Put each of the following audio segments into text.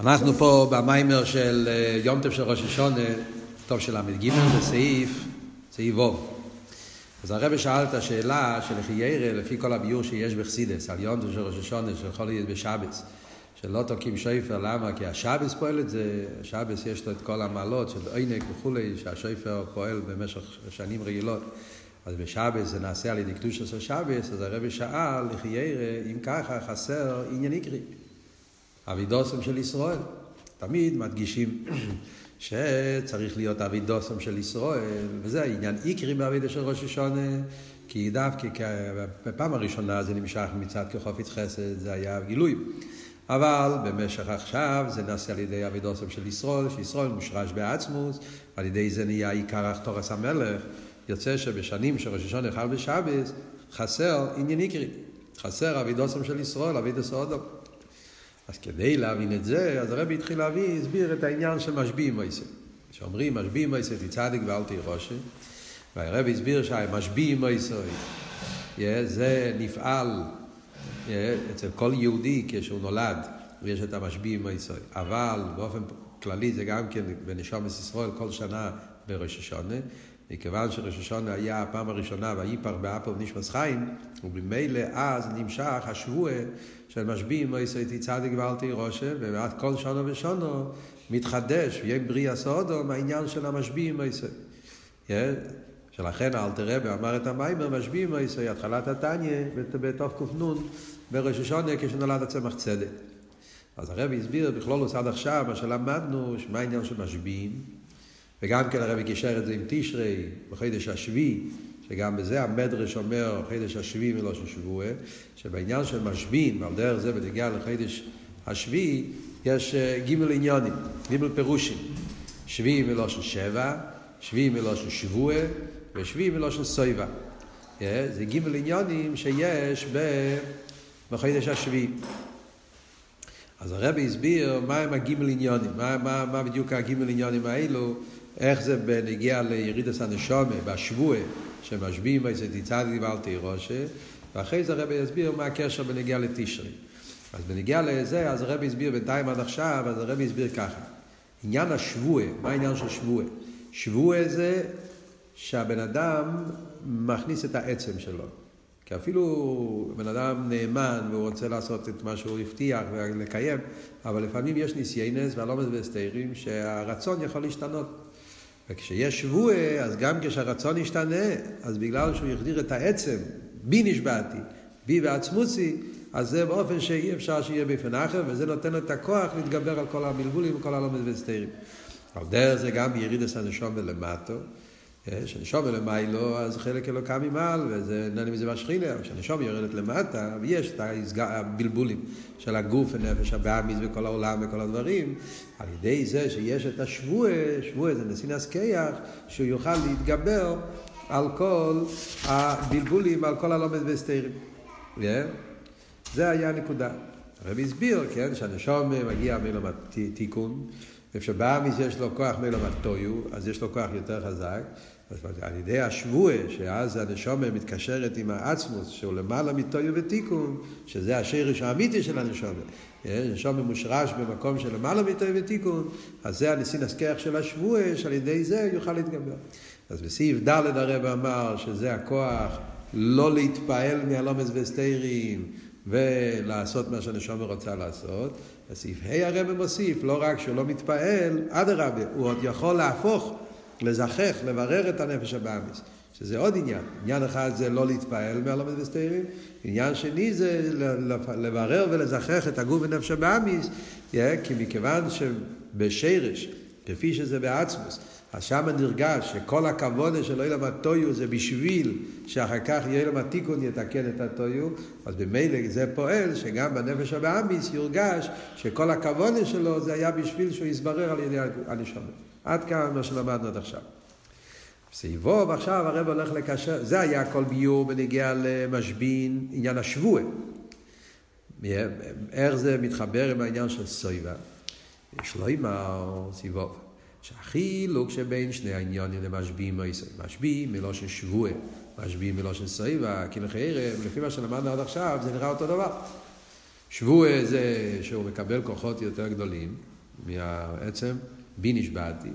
אנחנו פה במיימר של אה, יום טוב של ראש השונה, טוב של ל"ג, בסעיף, סעיף ווב. אז הרב שאל את השאלה של חיירה, לפי כל הביור שיש בחסידס, על יום טוב של ראש השונה, של יכול להיות בשבס, שלא תוקעים שויפר, למה? כי השבס פועל את זה, השבס יש לו את כל המעלות של עינק וכולי, שהשויפר פועל במשך שנים רגילות. אז בשבס זה נעשה על ידי קדוש של שבס, אז הרב שאל לחיירה, אם ככה חסר עניין עיקרי. אבידוסם של ישראל. תמיד מדגישים שצריך להיות אבידוסם של ישראל, וזה העניין עיקרי באבידה של ראש השונה, כי דווקא בפעם הראשונה זה נמשך מצד כחופץ חסד, זה היה גילוי. אבל במשך עכשיו זה נעשה על ידי אבידוסם של ישראל, שישראל מושרש בעצמוס, על ידי זה נהיה עיקר אחתורס המלך. יוצא שבשנים שראש השונה חל בשבס, חסר עניין עיקרי. חסר אבידוסם של ישראל, אבידוס אודום. אז כדי להבין את זה, אז הרבי התחיל להביא, הסביר את העניין של משביעים מויסה. שאומרים משביעים מויסה תצדיק ואל תירושי, והרבי הסביר שהמשביעים מויסה זה נפעל אצל כל יהודי כשהוא נולד, ויש את המשביעים מויסה. אבל באופן כללי זה גם כן בנשומת ישראל כל שנה בראש השונה. מכיוון שראש השונה היה הפעם הראשונה, ויפר באפו ונשמס חיים, ובמילא אז נמשך השבוע של משביעים מויסי צדיק ואל תירושם, ועד כל שונו ושונו מתחדש, ויהיה בריאה סודום, העניין של המשביעים מויסי. שלכן אלתר רבי אמר את המיימר, משביעים מויסי, התחלת התניא, בתוף קנ"ן, בראש השונה כשנולד הצמח צדק. אז הרבי הסביר בכלולוס עד עכשיו, מה שלמדנו, מה העניין של משביעים, וגם כן הרבי קישר את זה עם תשרי, בחודש השביעי, שגם בזה המדרש אומר, חידש השביעי מלושן שבועה, שבעניין של משבין, ועל דרך זה בנגיע לחידש השביעי, יש גימל עניונים, גימל פירושים. שביעי מלושן שבע, שביעי מלושן שבועה, ושביעי מלושן סויבה. זה גימל עניונים שיש בחידש השביעי. אז הרבי הסביר מה הם הגימל עניונים, מה, מה, מה בדיוק הגימל עניונים האלו, איך זה בנגיע לירידס הנשומה, בשבועה, שמשביעים איזה תצעדי ואל תירושה, ואחרי זה הרבי יסביר מה הקשר בנגיע לתשרי. אז בנגיע לזה, אז הרבי הסביר בינתיים עד עכשיו, אז הרבי הסביר ככה. עניין השבועה, מה העניין של שבועה? שבועה זה שהבן אדם מכניס את העצם שלו. כי אפילו בן אדם נאמן והוא רוצה לעשות את מה שהוא הבטיח ולקיים, אבל לפעמים יש ניסיינס והלומד והסתירים שהרצון יכול להשתנות. וכשיש שבועה, אז גם כשהרצון ישתנה, אז בגלל שהוא יחדיר את העצם, בי נשבעתי, בי ועצמוסי, אז זה באופן שאי אפשר שיהיה באופן אחר, וזה נותן לו את הכוח להתגבר על כל המלבולים וכל הלומד והסתירים. על דרך זה גם ירידס הנשום ולמטו. כשנשום ולמיילו, אז חלק אלוקה ממעל, וזה נהנה מזה בשכינה, אבל כשנשום יורדת למטה, ויש את הבלבולים של הגוף ונפש הבאמיס וכל העולם וכל הדברים, על ידי זה שיש את השבועה, שבועה זה נסינס קייח, שהוא יוכל להתגבר על כל הבלבולים, על כל הלומד והסתירים. זה היה הנקודה. הרב הסביר, כן, שהנשום מגיע מלומד תיקון, וכשבאמיס יש לו כוח מלומד טויו, אז יש לו כוח יותר חזק. על ידי השבועה, שאז הנשומה מתקשרת עם העצמוס, שהוא למעלה מטויו ותיקון, שזה השרש האמיתי של הנשומה. נשומה מושרש במקום של למעלה מטויו ותיקון, אז זה הניסין הסכח של השבועה, שעל ידי זה יוכל להתגבר. אז בסעיף ד' הרב אמר שזה הכוח לא להתפעל מהלומס וסתירים ולעשות מה שהנשומה רוצה לעשות. בסעיף ה' הרב מוסיף, לא רק שהוא לא מתפעל, אדרבה, הוא עוד יכול להפוך לזכך, לברר את הנפש הבאמיס. שזה עוד עניין. עניין אחד זה לא להתפעל מהלומד וסתירים, עניין שני זה לברר ולזכך את הגוף ונפש הבאמיס, כי מכיוון שבשרש, כפי שזה בעצמוס, אז שם נרגש שכל הכבוד של אילם הטויו זה בשביל שאחר כך אילם התיקון יתקן את הטויו, אז במילא זה פועל שגם בנפש הבאמיס יורגש שכל הכבוד שלו זה היה בשביל שהוא יסברר על ידי הנשמה. עד כאן מה שלמדנו עד עכשיו. סביבו, ועכשיו הרב הולך לקשר, זה היה כל ביור בנגיע למשבין, עניין השבועה. איך זה מתחבר עם העניין של סויבה? יש לו אימר סביבו. שהחילוק שבין שני העניונים למשביעים משביעים מלושן שבועה, משביעים מלושן סויבה, כי לחיירם, לפי מה שלמדנו עד עכשיו, זה נראה אותו דבר. שבוע זה שהוא מקבל כוחות יותר גדולים מהעצם, בי נשבעתי,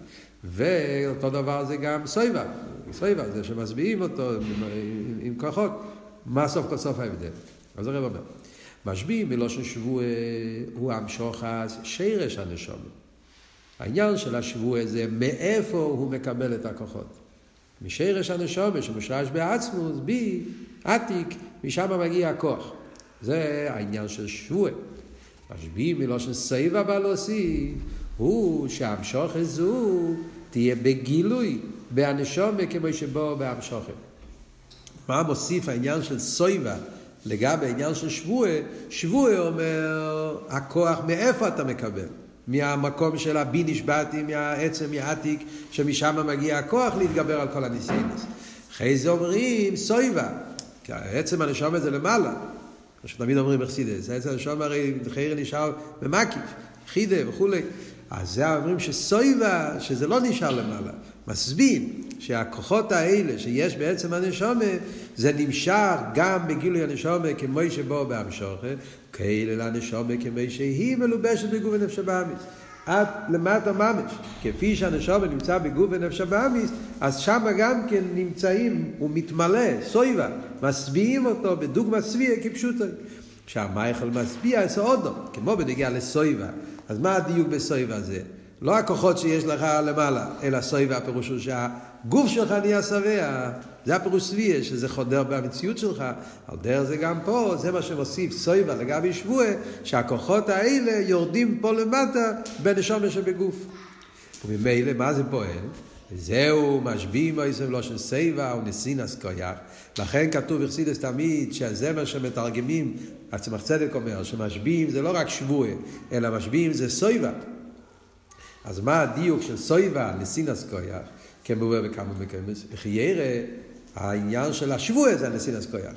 ואותו דבר זה גם סויבה, סויבה זה שמשביעים אותו עם, עם, עם כוחות, מה סוף כל סוף ההבדל? אז הרב אומר, משביעים מלושן שבוע הוא המשוחס שרש הנשום. העניין של השבוע זה מאיפה הוא מקבל את הכוחות. משרש הנשום שמושרש בעצמוס, בי, עתיק, משם מגיע הכוח. זה העניין של שבוע. משביעים מלושן סייבה בלוסי, הוא שהמשוכת זו תהיה בגילוי בהנשומה כמו שבו בהמשוכת. מה מוסיף העניין של סויבה לגבי העניין של שבוע? שבוע אומר הכוח מאיפה אתה מקבל? מהמקום של הבי נשבעתי, מהעצם, מהעתיק, שמשם מגיע הכוח להתגבר על כל הניסיינס. אחרי זה אומרים סויבה, כי העצם הנשום הזה למעלה. כמו שתמיד אומרים בחסידס, העצם הנשום הרי חייר נשאר במקיף, חידה וכולי. אז זה אומרים שסויבה, שזה לא נשאר למעלה. מסבין שהכוחות האלה שיש בעצם הנשומה, זה נמשך גם בגילוי הנשומה כמו שבו בהמשוכה, כאלה לנשומה כמו שהיא מלובשת בגוף ונפש הבאמיס. עד למטה ממש. כפי שהנשומה נמצא בגוף ונפש הבאמיס, אז שם גם כן נמצאים, הוא מתמלא, סויבה, משביעים אותו בדוגמא סביה כפשוטו. כשהמייכל משביע את האודו, כמו בנגיעה לסויבה. אז מה הדיוק בסויבה הזה? לא הכוחות שיש לך למעלה, אלא סויבה הפירוש הוא שהגוף שלך נהיה שבע. זה הפירוש סביה, שזה חודר במציאות שלך. על דרך זה גם פה, זה מה שמוסיף סויבה לגבי שבוע, שהכוחות האלה יורדים פה למטה בנשום שבגוף. וממילא, מה זה פועל? וזהו משביעים מויסם לא של סייבה ונסינס קויח. לכן כתוב בחסידס תמיד שזה מה שמתרגמים, הצמח צדק אומר, שמשביעים זה לא רק שבוע, אלא משביעים זה סויבה. אז מה הדיוק של סויבה לסינס קויח, כמובן בכמה מקומות? חיירה, העניין של השבוע זה נסינס קויח.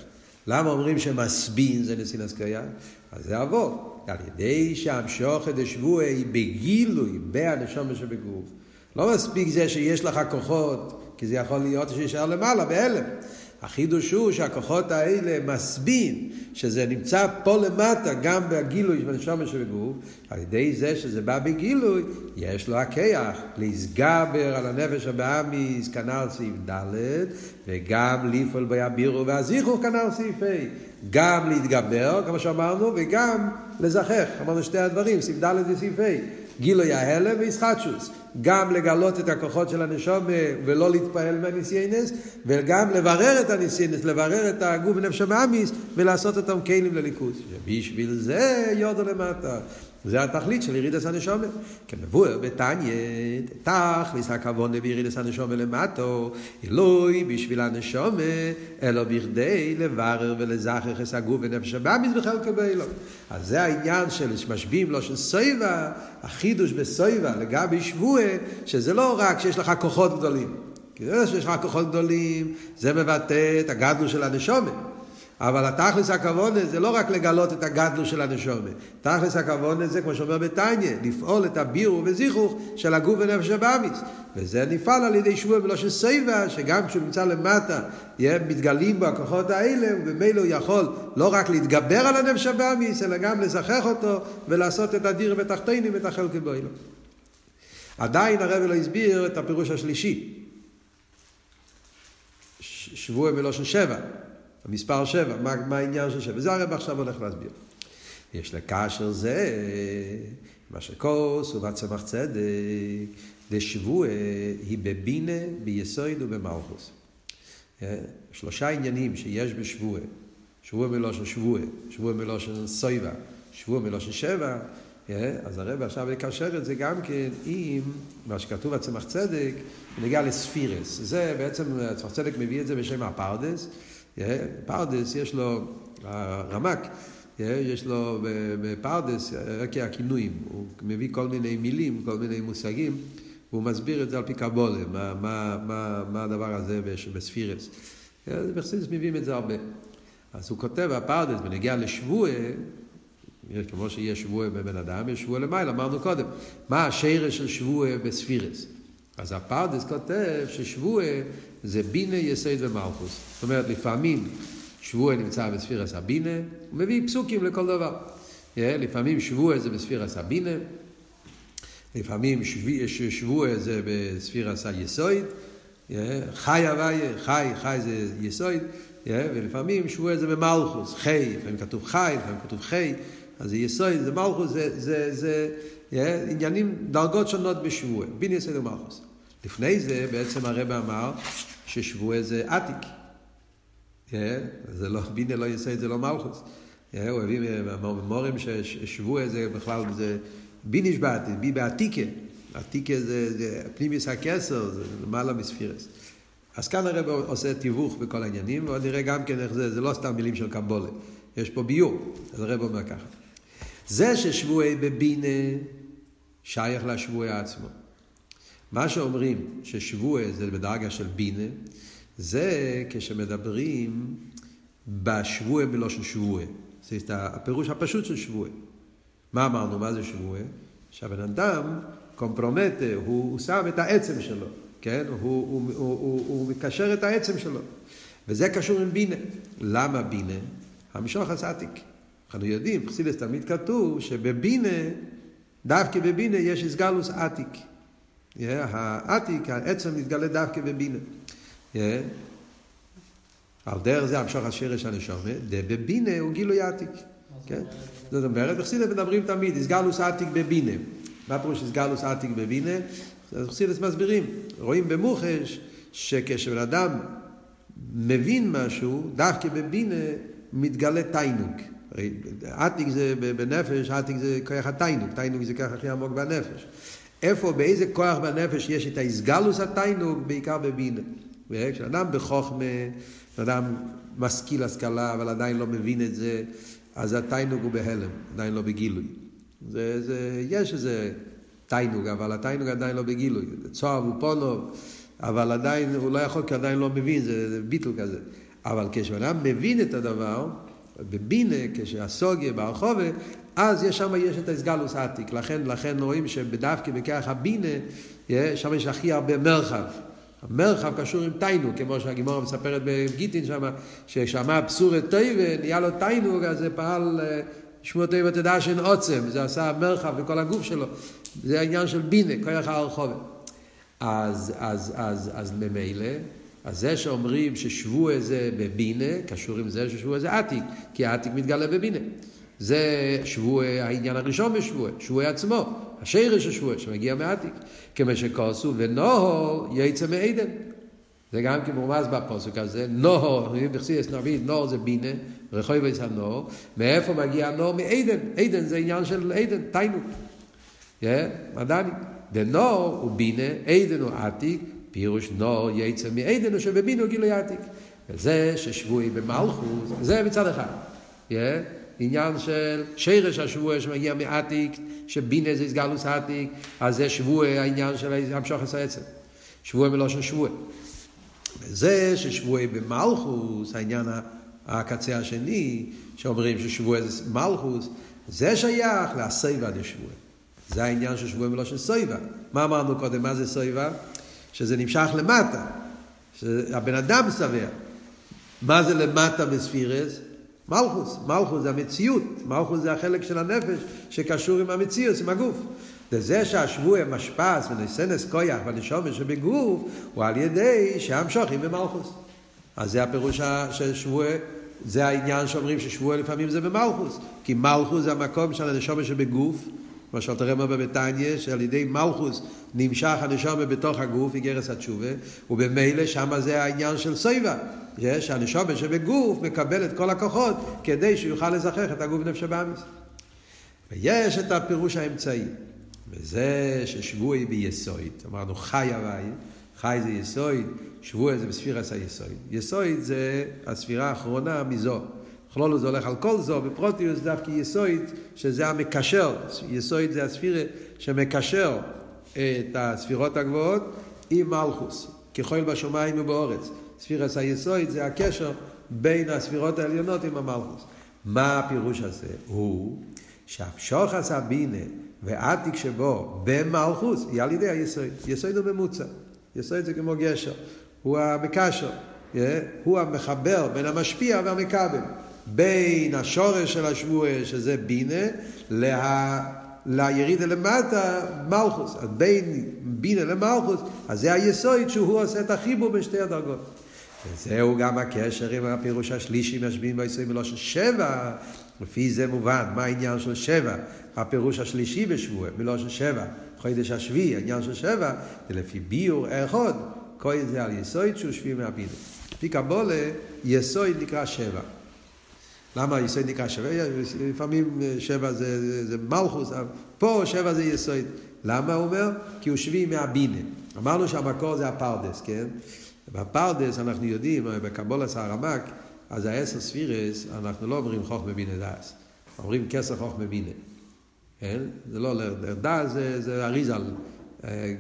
למה אומרים שמסבין זה נסינס קויח? אז זה אבות. על ידי שהמשוכת דשבוע היא בגילוי, בהנשום שבגוף. לא מספיק זה שיש לך כוחות, כי זה יכול להיות שישאר למעלה, בהלם. החידוש הוא שהכוחות האלה מסבין שזה נמצא פה למטה, גם בגילוי של הנשמה שבגוף, על ידי זה שזה בא בגילוי, יש לו הכיח להסגבר על הנפש הבאמיס, כנ"ל סעיף ד', וגם לפעול ביבירו והזיכרו כנ"ל סעיף ה', גם להתגבר, כמו שאמרנו, וגם לזכך, אמרנו שתי הדברים, סעיף ד' וסעיף ה'. גילוי ההלם וישחטשוס. גם לגלות את הכוחות של הנשום ולא להתפעל מהניסיינס, וגם לברר את הניסיינס, לברר את הגוף ונפש המאמיס, ולעשות אותם כלים לליכוז. ובשביל זה יורדו למטה. זה התכלית של ירידס הנשומת. כמבואר בתניא, תכליס הכוונה בירידס הנשומת למטו, אלוהי בשביל הנשומת, אלא בכדי לברר ולזכר חס הגוף ונפש הבאמיס בחלקו באלוהים. אז זה העניין של משביעים לו של סויבה, החידוש בסויבה לגבי שבועה, שזה לא רק שיש לך כוחות גדולים. כי זה שיש לך כוחות גדולים, זה מבטא את הגדלו של הנשומת. אבל התכלס הכוונה זה לא רק לגלות את הגדלו של הנשומה. תכלס הכוונה זה, כמו שאומר בתניא, לפעול את הבירו וזיכוך של הגוף ונפש הבאמיס. וזה נפעל על ידי שבוע בלושן סייבה, שגם כשהוא נמצא למטה, יהיה מתגלים בו הכוחות האלה, וממילא הוא יכול לא רק להתגבר על הנפש הבאמיס, אלא גם לזכח אותו ולעשות את הדיר בתחתינים, את החלקי בוילו. עדיין הרב לא הסביר את הפירוש השלישי. שבוע בלושן שבע. המספר שבע, מה, מה העניין של שבע? זה הרב עכשיו הולך להסביר. יש לקשר זה, מה שכוס ובצמח צדק, דשבוע היא בבינה, ביסויד ובמלכוס. אה, שלושה עניינים שיש בשבוע, שבוע מלושן שבוע, שבוע מלושן סויבה, שבוע מלושן שבע, אה, אז הרב עכשיו יקשר את זה גם כן עם מה שכתוב בצמח צדק, בנוגע לספירות. זה בעצם, צמח צדק מביא את זה בשם הפרדס. פרדס יש לו, הרמק, יש לו בפרדס ערכי הכינויים, הוא מביא כל מיני מילים, כל מיני מושגים, והוא מסביר את זה על פי קבלה, מה, מה, מה, מה הדבר הזה בספירות. בחסידות מביאים את זה הרבה. אז הוא כותב, הפרדס, בנוגע לשבוע, כמו שיש שבוע בבן אדם, יש שבוע למעלה, אמרנו קודם. מה השרש של שבוע בספירס? אז הפרדס כותב ששבוע זה בינה, יסד ומלכוס. זאת אומרת, לפעמים שבוע נמצא בספירס הבינה, הוא מביא פסוקים לכל דבר. לפעמים שבוע זה בספירס הבינה, לפעמים שבוע זה בספירס היסויד, חי הוויה, חי, חי זה יסויד, ולפעמים שבוע זה במלכוס, חי, לפעמים כתוב חי, לפעמים כתוב חי, אז זה יסויד, זה מלכוס, זה, זה, זה, עניינים, דרגות שונות בשבוע, בין יסויד ומלכוס. לפני זה בעצם הרב אמר ששבוע זה עתיק. זה לא, בינה לא יסויד, זה לא מלכוס. הוא הביא במורים ששבוע זה בכלל, זה ביניש בעתי, בי בעתיקה. עתיקה זה, זה פנימיס הכסר, זה למעלה מספירס. אז כאן הרב עושה תיווך בכל העניינים, ועוד נראה גם כן איך זה, זה לא סתם מילים של קבולה, יש פה ביור. אז הרב אומר ככה. זה ששבועי בבינה שייך לשבועי עצמו. מה שאומרים ששבועי זה בדרגה של בינה, זה כשמדברים בשבועי בלושן שבועי. זה הפירוש הפשוט של שבועי. מה אמרנו? מה זה שבועי? שהבן אדם קומפרומטה, הוא, שם את העצם שלו, כן? הוא, הוא, הוא, הוא, הוא מקשר את העצם שלו. וזה קשור עם בינה. למה בינה? המשוך עתיק. אנחנו יודעים, חסידס תמיד כתוב שבבינה, דווקא בבינה יש הסגלוס עתיק. העתיק, העצם מתגלה דווקא בבינה. על דרך זה המשוך השרש הנשומה, בבינה הוא גילוי עתיק. כן? זאת אומרת, בחסידס מדברים תמיד, הסגלוס עתיק בבינה. מה פירוש הסגלוס עתיק בבינה? אז חסידס מסבירים, רואים במוחש, שכשבן אדם מבין משהו, דווקא בבינה מתגלה תיינוק. עתיק זה בנפש, עתיק זה כוח התיינוק, תיינוק זה כוח הכי עמוק בנפש. איפה, באיזה כוח בנפש יש את ההסגלוס התיינוק? בעיקר בבינה. כשאדם בחוכמה, אדם משכיל השכלה, אבל עדיין לא מבין את זה, אז התיינוק הוא בהלם, עדיין לא בגילוי. זה, זה, יש איזה תיינוק, אבל התיינוק עדיין לא בגילוי. צוהר ופונו, אבל עדיין, הוא לא יכול כי עדיין לא מבין, זה, זה ביטל כזה. אבל כשאדם מבין את הדבר, בבינה, כשהסוגיה ברחובה, אז יש שם יש את הסגלוס העתיק. לכן, לכן רואים שבדווקא בכך הבינה, שם יש הכי הרבה מרחב. המרחב קשור עם תיינו, כמו שהגימורה מספרת בגיטין שם, ששמע בשורת טויבה, נהיה לו תיינו, אז זה פעל שמוע טויבה תדע שאין עוצם, זה עשה מרחב בכל הגוף שלו. זה העניין של בינה, כוח הרחובה. אז, אז, אז, אז ממילא, אז זה שאומרים ששבוע זה בבינה, קשור עם זה ששבוע זה עתיק, כי העתיק מתגלה בבינה. זה שבוע, העניין הראשון בשבוע, שבוע עצמו, השרש של שבוע, שמגיע מעתיק. כמו שכוסו, ונוהו יצא מעדן. זה גם כן מרומז בפוסק הזה, נוהו, בחסידס נביא, נוהו זה בינה, רחוב יש הנוהו, מאיפה מגיע הנוהו? מעדן, עדן זה עניין של עדן, תיינו. מדעני. ונוהו הוא בינה, עדן הוא עתיק, פירוש נוהו יצא מעדן, הוא גילוי עתיק. וזה ששבועי במלכות, זה מצד אחד. עניין של שרש השבוע שמגיע מעתיק, שבינה זה הסגלוס עתיק, אז זה שבוע העניין של המשוך העצם. שבוע מלושן שבוע. וזה ששבועי במלכוס, העניין הקצה השני, שאומרים ששבוע זה מלכוס, זה שייך לסייבה דשבוע. זה העניין של שבוע מלושן סייבה. מה אמרנו קודם? מה זה סייבה? שזה נמשך למטה. שהבן אדם שבע. מה זה למטה בספירס? מלכוס, מלכוס זה המציאות, מלכוס זה החלק של הנפש שקשור עם המציאות, עם הגוף. וזה שהשבוע משפס ונסנס כויח והנשומת שבגוף הוא על ידי שהמשוחים במלכוס. אז זה הפירוש של שבוע, זה העניין שאומרים ששבוע לפעמים זה במלכוס. כי מלכוס זה המקום של הנשומת שבגוף, שאתה רואה בביתניה, שעל ידי מלכוס נמשך הנשומת בתוך הגוף, איגרס התשובה, ובמילא שם זה העניין של סויבה. שהנשומת שבגוף מקבל את כל הכוחות כדי שיוכל לזכח את הגוף נפש הבאמיס. ויש את הפירוש האמצעי, וזה ששבועי ביסויד. אמרנו חי הוואי, חי זה יסויד, שבועי זה בספירס היסויד. יסויד זה הספירה האחרונה מזו. כלולו זה הולך על כל זו, בפרוטיוס דווקא יסויד, שזה המקשר, יסויד זה הספירה שמקשר את הספירות הגבוהות עם מלכוס, ככל בשמיים ובאורץ. ספירס היסויד זה הקשר בין הספירות העליונות עם המלכוס. מה הפירוש הזה? הוא שהמשוחס הבינה ועתיק שבו במלכוס היא על ידי היסויד. יסויד הוא ממוצע. יסויד זה כמו גשר. הוא המקשר. הוא המחבר בין המשפיע והמכבל. בין השורש של השבוע, שזה בינה, לה... לירידה למטה, מלכוס. אז בין בינה למלכוס, אז זה היסוד שהוא עושה את החיבור בין שתי הדרגות. וזהו גם הקשר עם הפירוש השלישי משביעים בישראל מלושן שבע. לפי זה מובן, מה העניין של שבע? הפירוש השלישי בשבוע, מלושן שבע. חודש השביעי, העניין של שבע, זה לפי ביור אחד, כל זה על יסוד שהוא שביעי מהבינה. לפי קבולה, יסוד נקרא שבע. למה יסוד נקרא שבע? לפעמים שבע זה, זה, זה מלכוס, פה שבע זה יסוד. למה הוא אומר? כי הוא שביעי מהבינה. אמרנו שהמקור זה הפרדס, כן? בפרדס אנחנו יודעים, בקבלת הרמק, אז העשר ספירות, אנחנו לא אומרים חוכמה בינה דעת, אומרים כתר חוכמה בינה. כן? זה לא דעת, זה, זה אריזל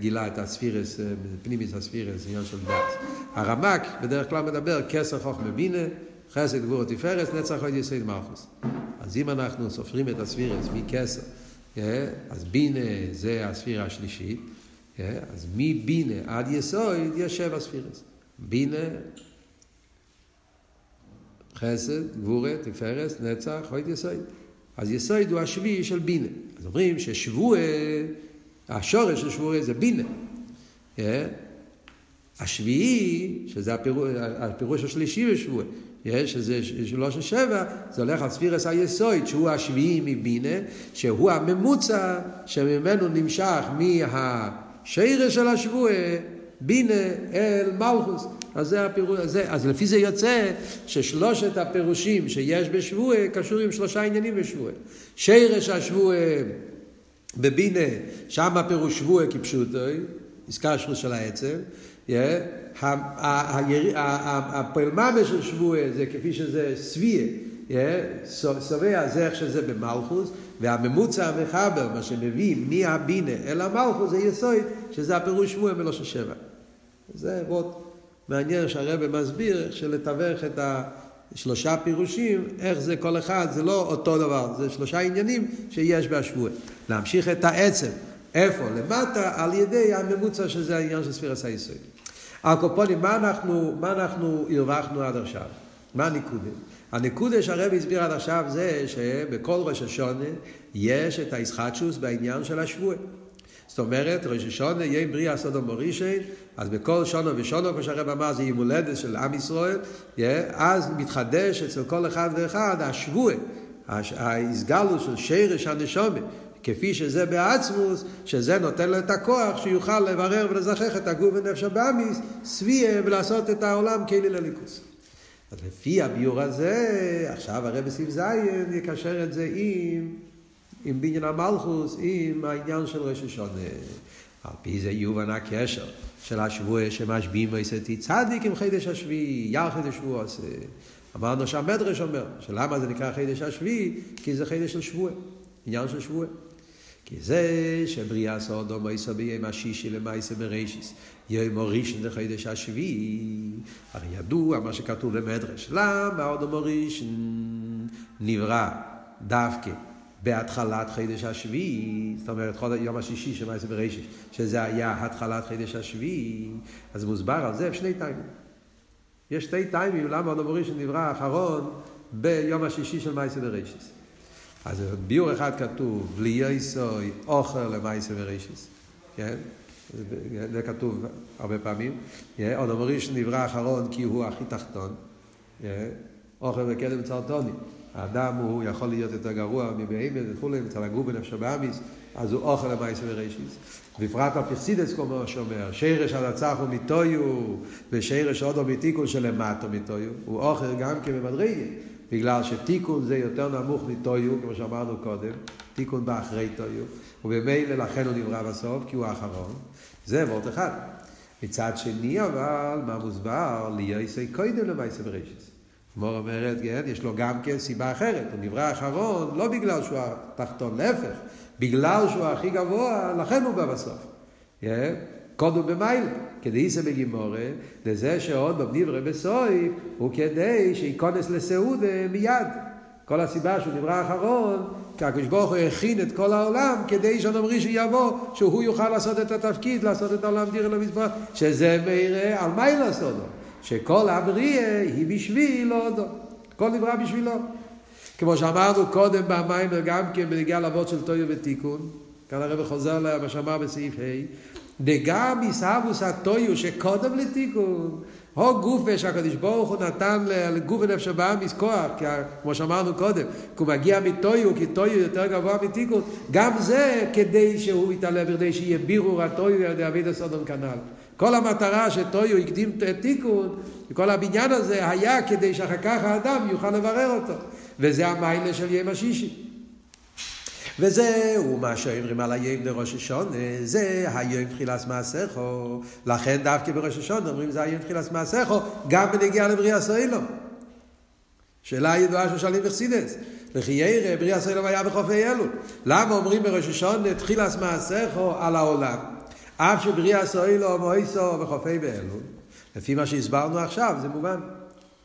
גילה את הספירות, פנימיות הספירות, עניין של דעת. הרמק בדרך כלל מדבר כתר חוכמה בינה, חסד גבורה תפארת, נצח הוד יסוד מלכות. אז אם אנחנו סופרים את הספירות מכתר, אז בינה זה הספירה השלישית, אז מבינה עד יסוד יש שבע ספירס. בינה, חסד, גבורה, תפארס, נצח, עוד יסוד. אז יסוד הוא השביעי של בינה. אז אומרים ששבועה, השורש של שבועה זה בינה. השביעי, שזה הפירוש, הפירוש השלישי בשבועה, שזה שלוש ושבע, זה הולך על ספירס היסוד, שהוא השביעי מבינה, שהוא הממוצע שממנו נמשך מהשירש של השבועה בינה אל מלכוס. אז זה הפירוש, הזה. אז לפי זה יוצא ששלושת הפירושים שיש בשבועה קשור עם שלושה עניינים בשבועה. שירש השבועה בבינה, שם הפירוש שבועה כפשוטו, עסקה של העצם. הפעלממה של שבועה זה כפי שזה סביה, שבע זה איך שזה במלכוס, והממוצע המחבר, מה שמביא מהבינה אל המלכוס, זה יסוד, שזה הפירוש שבועה בלושן שבע. זה מאוד מעניין שהרבא מסביר שלתווך את השלושה פירושים, איך זה כל אחד, זה לא אותו דבר, זה שלושה עניינים שיש בהשבועה. להמשיך את העצם, איפה? למטה, על ידי הממוצע שזה העניין של ספירס היסוד. הקופונים, מה אנחנו, מה אנחנו הרווחנו עד עכשיו? מה הנקודה? הנקודה שהרבי הסביר עד עכשיו זה שבכל ראש השונה יש את הישחטשוס בעניין של השבועה. זאת אומרת, ראש השונה יהיה בריאה סודו מורישי, אז בכל שונו ושונו, כמו שהרב אמר, זה יום הולדת של עם ישראל, אז מתחדש אצל כל אחד ואחד השבועה, ההסגלות של שרש הנשומת. כפי שזה בעצמוס, שזה נותן לו את הכוח שיוכל לברר ולזכח את הגוף ונפש הבאמיס, סביה ולעשות את העולם כלי לליכוס. אז לפי הביור הזה, עכשיו הרב סעיף זין יקשר את זה עם, עם בניין המלכוס, עם העניין של ראש השונה. על פי זה יובן הקשר של השבוע שמשביעים ועשיתי צדיק עם חידש השביעי, יחד השבוע עושה. אמרנו שהמדרש אומר, שלמה זה נקרא חידש השביעי? כי זה חידש של שבוע, עניין של שבוע. כי זה שבריאה סודו מייסו ביום השישי למייסו בראשיס. יום הראשון זה חידש השביעי. הרי ידוע מה שכתוב במדרש. למה עוד הראשון נברא דווקא בהתחלת חידש השביעי, זאת אומרת יום השישי של מייסו בראשיס, שזה היה התחלת חידש השביעי, אז מוסבר על זה שני טיימים. יש שתי טיימים למה עוד הראשון נברא האחרון ביום השישי של מייסו בראשיס. אז ביור אחד כתוב, בלי יסוי אוכל למעשה ורישיס. כן? זה כתוב הרבה פעמים. עוד המוריש נברא האחרון כי הוא הכי תחתון. אוכל וקדם צרטוני. האדם הוא יכול להיות יותר גרוע מבהמת וכולי, אצל הגוף בנפש הבאמיס, אז הוא אוכל למעשה ורישיס. בפרט הפרסידס כמו שאומר, שירש על הצח הוא מיטויו, ושירש עוד מתיקון שלמטו מיטויו, הוא אוכל גם כממדרגה. בגלל שתיקון זה יותר נמוך מטויו, כמו שאמרנו קודם, תיקון בא אחרי טויו, ובמילא לכן הוא נברא בסוף, כי הוא האחרון. זה וורט אחד. מצד שני אבל, מה מוסבר? ליוסי קודם למעשה בראשיס. כמו אומרת, כן, יש לו גם כן סיבה אחרת. הוא נברא האחרון לא בגלל שהוא התחתון, להפך. בגלל שהוא הכי גבוה, לכן הוא בא בסוף. Yeah. קודם במיילה. כדאיסא בגימורה, לזה שעוד בבניברא בסויף, הוא כדי שייכנס לסעודה מיד. כל הסיבה שהוא נברא האחרון, כי הקדוש ברוך הוא הכין את כל העולם כדי שנאמרי שיבוא, שהוא יוכל לעשות את התפקיד, לעשות את העולם דירה למזבח, שזה מראה על מה לעשות שכל הבריאה היא בשביל הודו. הכל נברא בשבילו. כמו שאמרנו קודם במים גם כן בנגיעה לאבות של טויו ותיקון, כאן הרב חוזר למה שאמר בסעיף ה', דגם עיסאוווס הטויו שקודם לתיקון, הו גופה שהקדוש ברוך הוא נתן לגוף ונפש הבאמיס כוח, כמו שאמרנו קודם, כי הוא מגיע מטויו, כי טויו יותר גבוה מתיקון, גם זה כדי שהוא יתעלה, כדי שיהיה בירור הטויו על ידי הסודון כנ"ל. כל המטרה שטויו הקדים את תיקון, וכל הבניין הזה היה כדי שאחר כך האדם יוכל לברר אותו. וזה המיילה של יום השישי. וזהו מה שאומרים על היום לראש השונה, זה היום תחילת מעשיכו. לכן דווקא בראש השונה אומרים זה היום תחילת מעשיכו, גם בנגיעה לבריאה סוילום. שאלה ידועה ששואלים בחסידס. וכי ירא בריאה סוילום היה בחופי אלו. למה אומרים בראש השונה תחילת מעשיכו על העולם? אף שבריאה סוילום מויסו בחופי באלו. לפי מה שהסברנו עכשיו, זה מובן.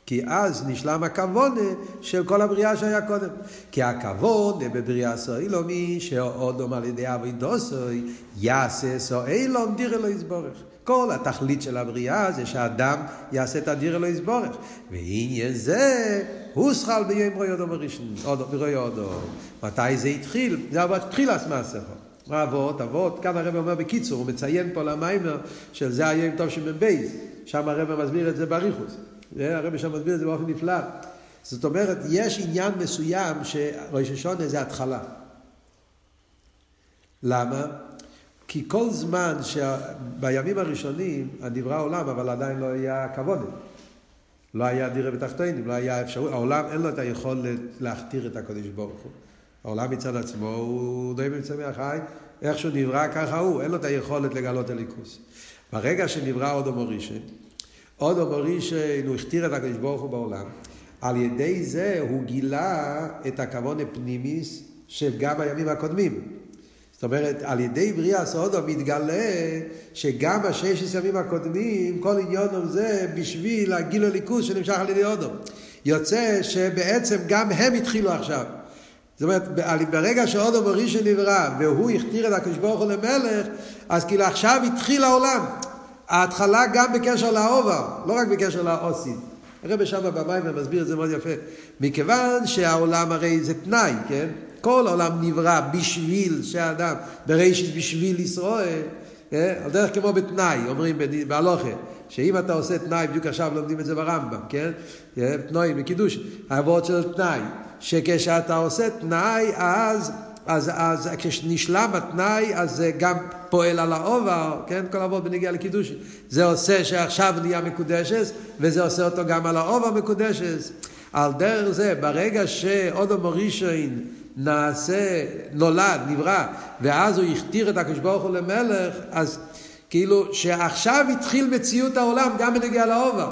כי אז נשלם הכוונה של כל הבריאה שהיה קודם. כי הכוונה בבריאה סוילומי, שאודום על ידי אבידוסוי, יעשה סוילום דירה לא יסבורך. כל התכלית של הבריאה זה שאדם יעשה את הדירה לא יסבורך. ועניין זה, הוא שחל ביום רוי אודום הראשון, ברוי אודום. מתי זה התחיל? זה אבל התחיל הסמאסכו. אבות, אבות, כאן הרב אומר בקיצור, הוא מציין פה למיימר של זה היום טוב שבבייז, שם הרב מסביר את זה בריחוס. הרבי שם מסביר את זה באופן נפלא. זאת אומרת, יש עניין מסוים שראש השונה זה התחלה. למה? כי כל זמן שבימים הראשונים נברא עולם, אבל עדיין לא היה כבוד. לא היה דירה בתחתונים, לא היה אפשרות, העולם אין לו את היכולת להכתיר את הקודש ברוך הוא. העולם מצד עצמו הוא די במצמח חי, איך שהוא נברא ככה הוא, אין לו את היכולת לגלות הליכוס. ברגע שנברא עוד המורישן, עוד אומרי שהוא הכתיר את הקדוש ברוך הוא בעולם, על ידי זה הוא גילה את הכבוד הפנימיס של גם הימים הקודמים. זאת אומרת, על ידי בריאה סעודו מתגלה שגם השש ימים הקודמים, כל עניון זה בשביל הגיל הליכוז שנמשך על ידי אודו. יוצא שבעצם גם הם התחילו עכשיו. זאת אומרת, ברגע שאודו מוריש נברא והוא הכתיר את הקדוש ברוך הוא למלך, אז כאילו עכשיו התחיל העולם. ההתחלה גם בקשר לאובר, לא רק בקשר לאוסים. הרב שם במים מסביר את זה מאוד יפה. מכיוון שהעולם הרי זה תנאי, כן? כל העולם נברא בשביל שהאדם, בראשית בשביל ישראל, כן? על דרך כמו בתנאי, אומרים בהלוכה, שאם אתה עושה תנאי, בדיוק עכשיו לומדים את זה ברמב"ם, כן? תנועים בקידוש, העבוד של תנאי, שכשאתה עושה תנאי, אז, אז, אז כשנשלם התנאי, אז זה גם פועל על העובר, כן? כל עבוד בנגיע לקידוש. זה עושה שעכשיו נהיה מקודשת, וזה עושה אותו גם על העובר מקודשת. על דרך זה, ברגע שעודו מורישין נעשה, נולד, נברא, ואז הוא הכתיר את הקדוש ברוך הוא למלך, אז כאילו שעכשיו התחיל מציאות העולם גם בנגיע לעובר.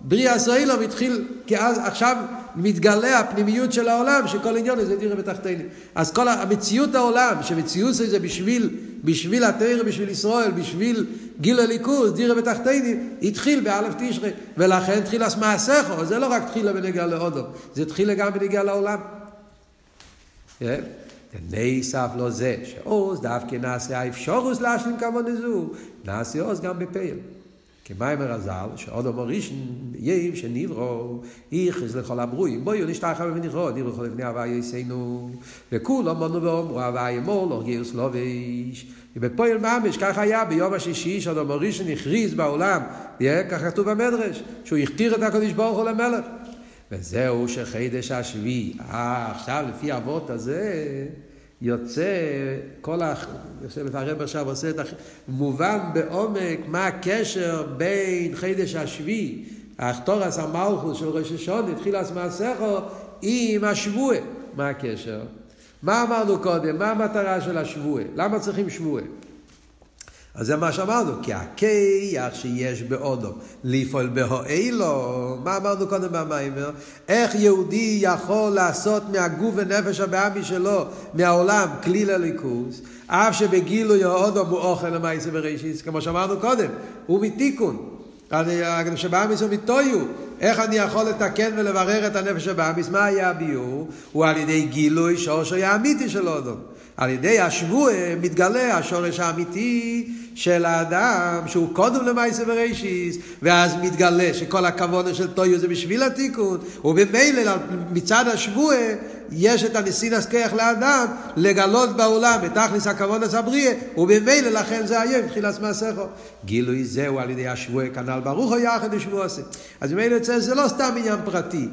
בריאה סוילום התחיל, כי אז עכשיו מתגלה הפנימיות של העולם, שכל עניין זה דירה בתחתינו. אז כל המציאות העולם, שמציאות זה בשביל, בשביל התרא, בשביל ישראל, בשביל גיל הליכוז, דירה בתחתינו, התחיל באלף תשרי, ולכן תחיל מעשיכו, זה לא רק תחילה בנגיע לאודו, זה תחילה גם בנגיע לעולם. כן? נסף לו זה, שעוז דווקא נעשה האפשרוס להשלים כמוני זו, נעשה עוז גם בפייל. כמיימר הזל, שעוד אומר ראשון, יב שנברו, איכס לכל הברואים, בואו נשתחווה ונכרו, נברו כל לבני הוויה יסיינו, וכולו מונו ואומרו הוויה מול, לא גיוס לובש. ובפועל ממש, כך היה ביום השישי, שעוד אומר ראשון הכריז בעולם, כך כתוב במדרש, שהוא הכתיר את הקדוש ברוך הוא למלך. וזהו שחידש השביעי. אה, עכשיו לפי אבות הזה, יוצא כל ה... יושב הרב עכשיו עושה את ה... מובן בעומק מה הקשר בין חידש השביעי, האחתורס המלכוס של ראש השון, התחיל מעשיכו, עם השבועה. מה הקשר? מה אמרנו קודם? מה המטרה של השבועה? למה צריכים שבועה? אז זה מה שאמרנו, כי הכיח שיש באודו, לפעול בהועילו, מה אמרנו קודם במיימר? איך יהודי יכול לעשות מהגוף ונפש הבאמי שלו, מהעולם, כלי לליכוז, אף שבגילוי האודו הוא אוכל למעשה בראשיס, כמו שאמרנו קודם, הוא מתיקון. הנפש הבאמיס הוא מטויו. איך אני יכול לתקן ולברר את הנפש הבאמיס? מה היה הביור? הוא על ידי גילוי שורשו האמיתי של אודו. על ידי השבוע מתגלה השורש האמיתי של האדם, שהוא קודם למעשה בראשיס, ואז מתגלה שכל הכבוד של טויו זה בשביל התיקון, ובמילא מצד השבוע יש את הניסינס כיח לאדם לגלות בעולם את תכלס הכבוד הסבריה, ובמילא לכן זה היום תחילת מעשיכו. גילוי זהו על ידי השבוע כנ"ל ברוך הוא יחד לשבוע עושה. אז ממילא יוצא זה לא סתם עניין פרטי,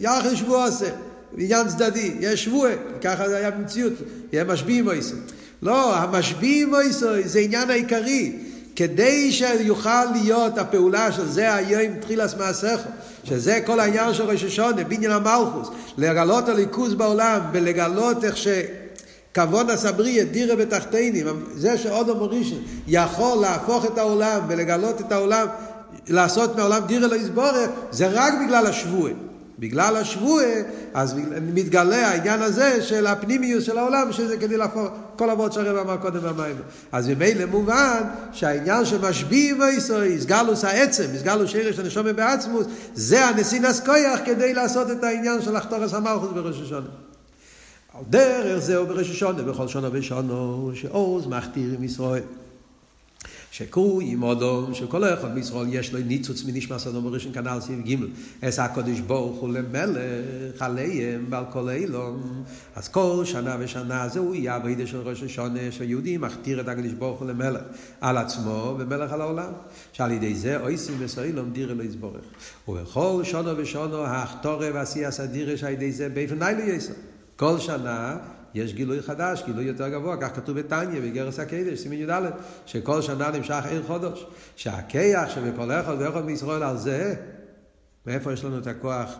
יחד לשבוע עושה. עניין צדדי, יש שבוע, ככה זה היה במציאות, יהיה משביעים מויסו. לא, המשביעים מויסו זה עניין העיקרי. כדי שיוכל להיות הפעולה של זה היום תחילס מעשיכו, שזה כל העניין של ראש השונה, בניין המלכוס, לגלות הליכוז בעולם ולגלות איך ש... כבון הסבריה, דירה בתחתינים, זה שאודו מורישן יכול להפוך את העולם ולגלות את העולם, לעשות מהעולם דירה לא יסבורך, זה רק בגלל השבועה. בגלל השבועה, אז מתגלה העניין הזה של הפנימיוס של העולם, שזה כדי להפוך כל אבות שהרב אמר קודם במים. אז ממילא מובן שהעניין של משביעים ויסוי, הסגלוס העצם, הסגלוס שרש הנשומה בעצמוס, זה הנסינס כויח כדי לעשות את העניין של לחתור את המלכוס בראש השונה. על דרך זהו בראש השונה, בכל שונה ושונו, שעוז מכתיר עם ישראל. שקרו עם אודום, שכל אחד בישראל יש לו ניצוץ מנשמע סדום בראשון כנ"ל סעיף ג' אס הקודש ברוך הוא למלך עליהם ועל כל אילום אז כל שנה ושנה זהו יהיה הווידה של ראש השונה שיהודי מכתיר את הקודש ברוך הוא למלך על עצמו ומלך על העולם. שעל ידי זה אויסים וסוילום דירה לא יסבורך. ובכל שונה ושונה ההכתורה והעשייה הסדירה שעל ידי זה באיפן ניילי יסר כל שנה יש גילוי חדש, גילוי יותר גבוה, כך כתוב בתניא, בגרס הקדש, סימן י"ד, שכל שנה נמשך עיר חודש. שהכיח שבכל אחד ואחד מישראל על זה, מאיפה יש לנו את הכוח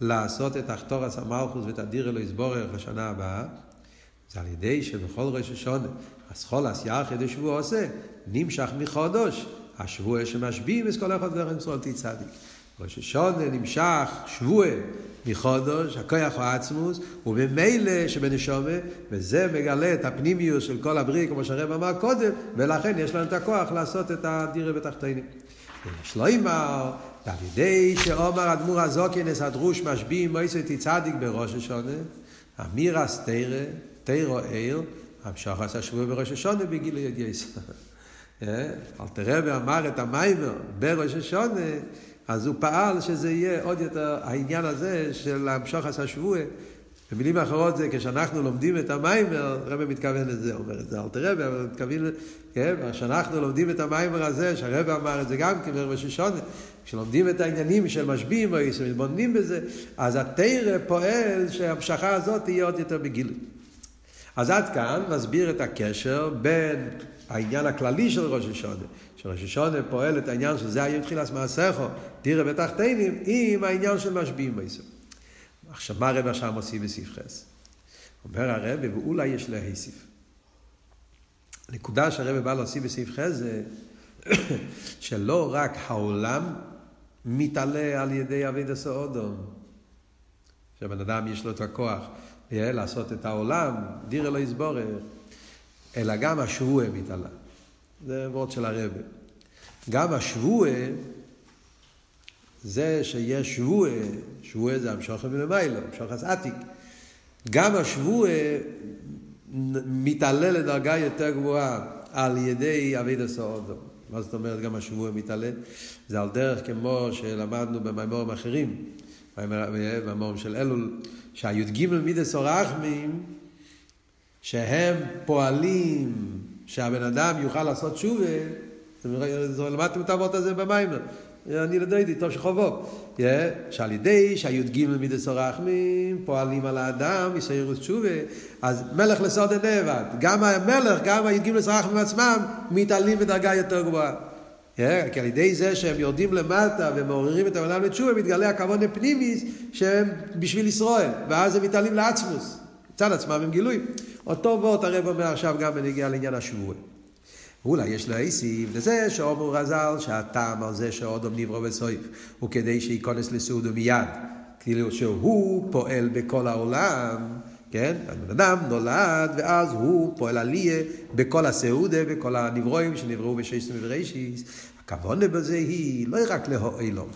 לעשות את החתור הסמלכוס ואת הדיר אלוהי סבורך לשנה הבאה? זה על ידי שבכל ראש השונה, הסחול אסייח ידי שבוע עושה, נמשך מחודש, השבוע שמשביעים את כל אחד ואחד מישראל תצדיק. ראש השונה נמשך שבוע מחודש, הכוח הוא עצמוס, וממילא שבנשומה, וזה מגלה את הפנימיוס של כל הבריא, כמו שהרב אמר קודם, ולכן יש לנו את הכוח לעשות את הדירה בתחתינים. שלוימר, על ידי שאומר אדמו"ר הזוקינס הדרוש משביעים מויסי תצדיק בראש השונה, אמירה סתירה, תירו עיר, המשוך עשה שבוע בראש השונה בגילוי ידיעס. אלתר רבי אמר את המיימר בראש השונה, אז הוא פעל שזה יהיה עוד יותר העניין הזה של המשוך עשה שבוע. במילים אחרות זה כשאנחנו לומדים את המיימר, הרב מתכוון לזה, אומר את זה אל תראה, אבל מתכוון, כן, כשאנחנו לומדים את המיימר הזה, שהרב אמר את זה גם כן בערב השושונה, כשלומדים את העניינים של משביעים או מתבוננים בזה, אז התרא פועל שההמשכה הזאת תהיה עוד יותר בגיל. אז עד כאן מסביר את הקשר בין העניין הכללי של ראש השונה, שראש השונה פועל את העניין שזה היום תחילת מעשיכו, דירה בתחתינים, עם העניין של משביעים ביסוד. עכשיו, מה הרב עכשיו מוסיף בסעיף חס? אומר הרב, ואולי יש להוסיף. הנקודה שהרב בא להוסיף בסעיף חס זה שלא רק העולם מתעלה על ידי אביד הסעודום, שבן אדם יש לו את הכוח לעשות את העולם, דירה לא יסבורך, אלא גם השבועה מתעלה. זה וורד של הרב. גם השבועה, זה שיש שבועה, שבועה זה המשוכן מלמיילו, המשוכן עתיק. גם השבועה מתעלה לדרגה יותר גבוהה על ידי אביד הסעודו. מה זאת אומרת גם השבוע מתעלה? זה על דרך כמו שלמדנו במימורים אחרים, במימורים של אלול, שהי"ג מידס אורחמים שהם פועלים שהבן אדם יוכל לעשות שובה, למדתם את האבות הזה במיימר. אני לא יודע, טוב שחובו. שעל ידי שהי"ג מידס הרחמים פועלים על האדם, יסיירוס תשובה, אז מלך לסוד הנאבד, גם המלך, גם הי"ג הרחמים עצמם, מתעלים בדרגה יותר גבוהה. כי על ידי זה שהם יורדים למטה ומעוררים את העולם לתשובה, מתגלה הכבוד הפנימיס שהם בשביל ישראל, ואז הם מתעלים לעצמוס. מצד עצמם הם גילויים. אותו וורט הרב אומר עכשיו גם בנגיע לעניין השבוע. אולי יש להוסיף לזה שאומר רז"ל שהטעם על זה שאודום נברא בסויף הוא כדי שייכנס לסעודו מיד. כאילו שהוא פועל בכל העולם, כן? הבן אדם נולד ואז הוא פועל עליה בכל הסעודה, בכל הנברואים שנבראו בששת ובראשיס. הכוונה בזה היא לא רק להועילו,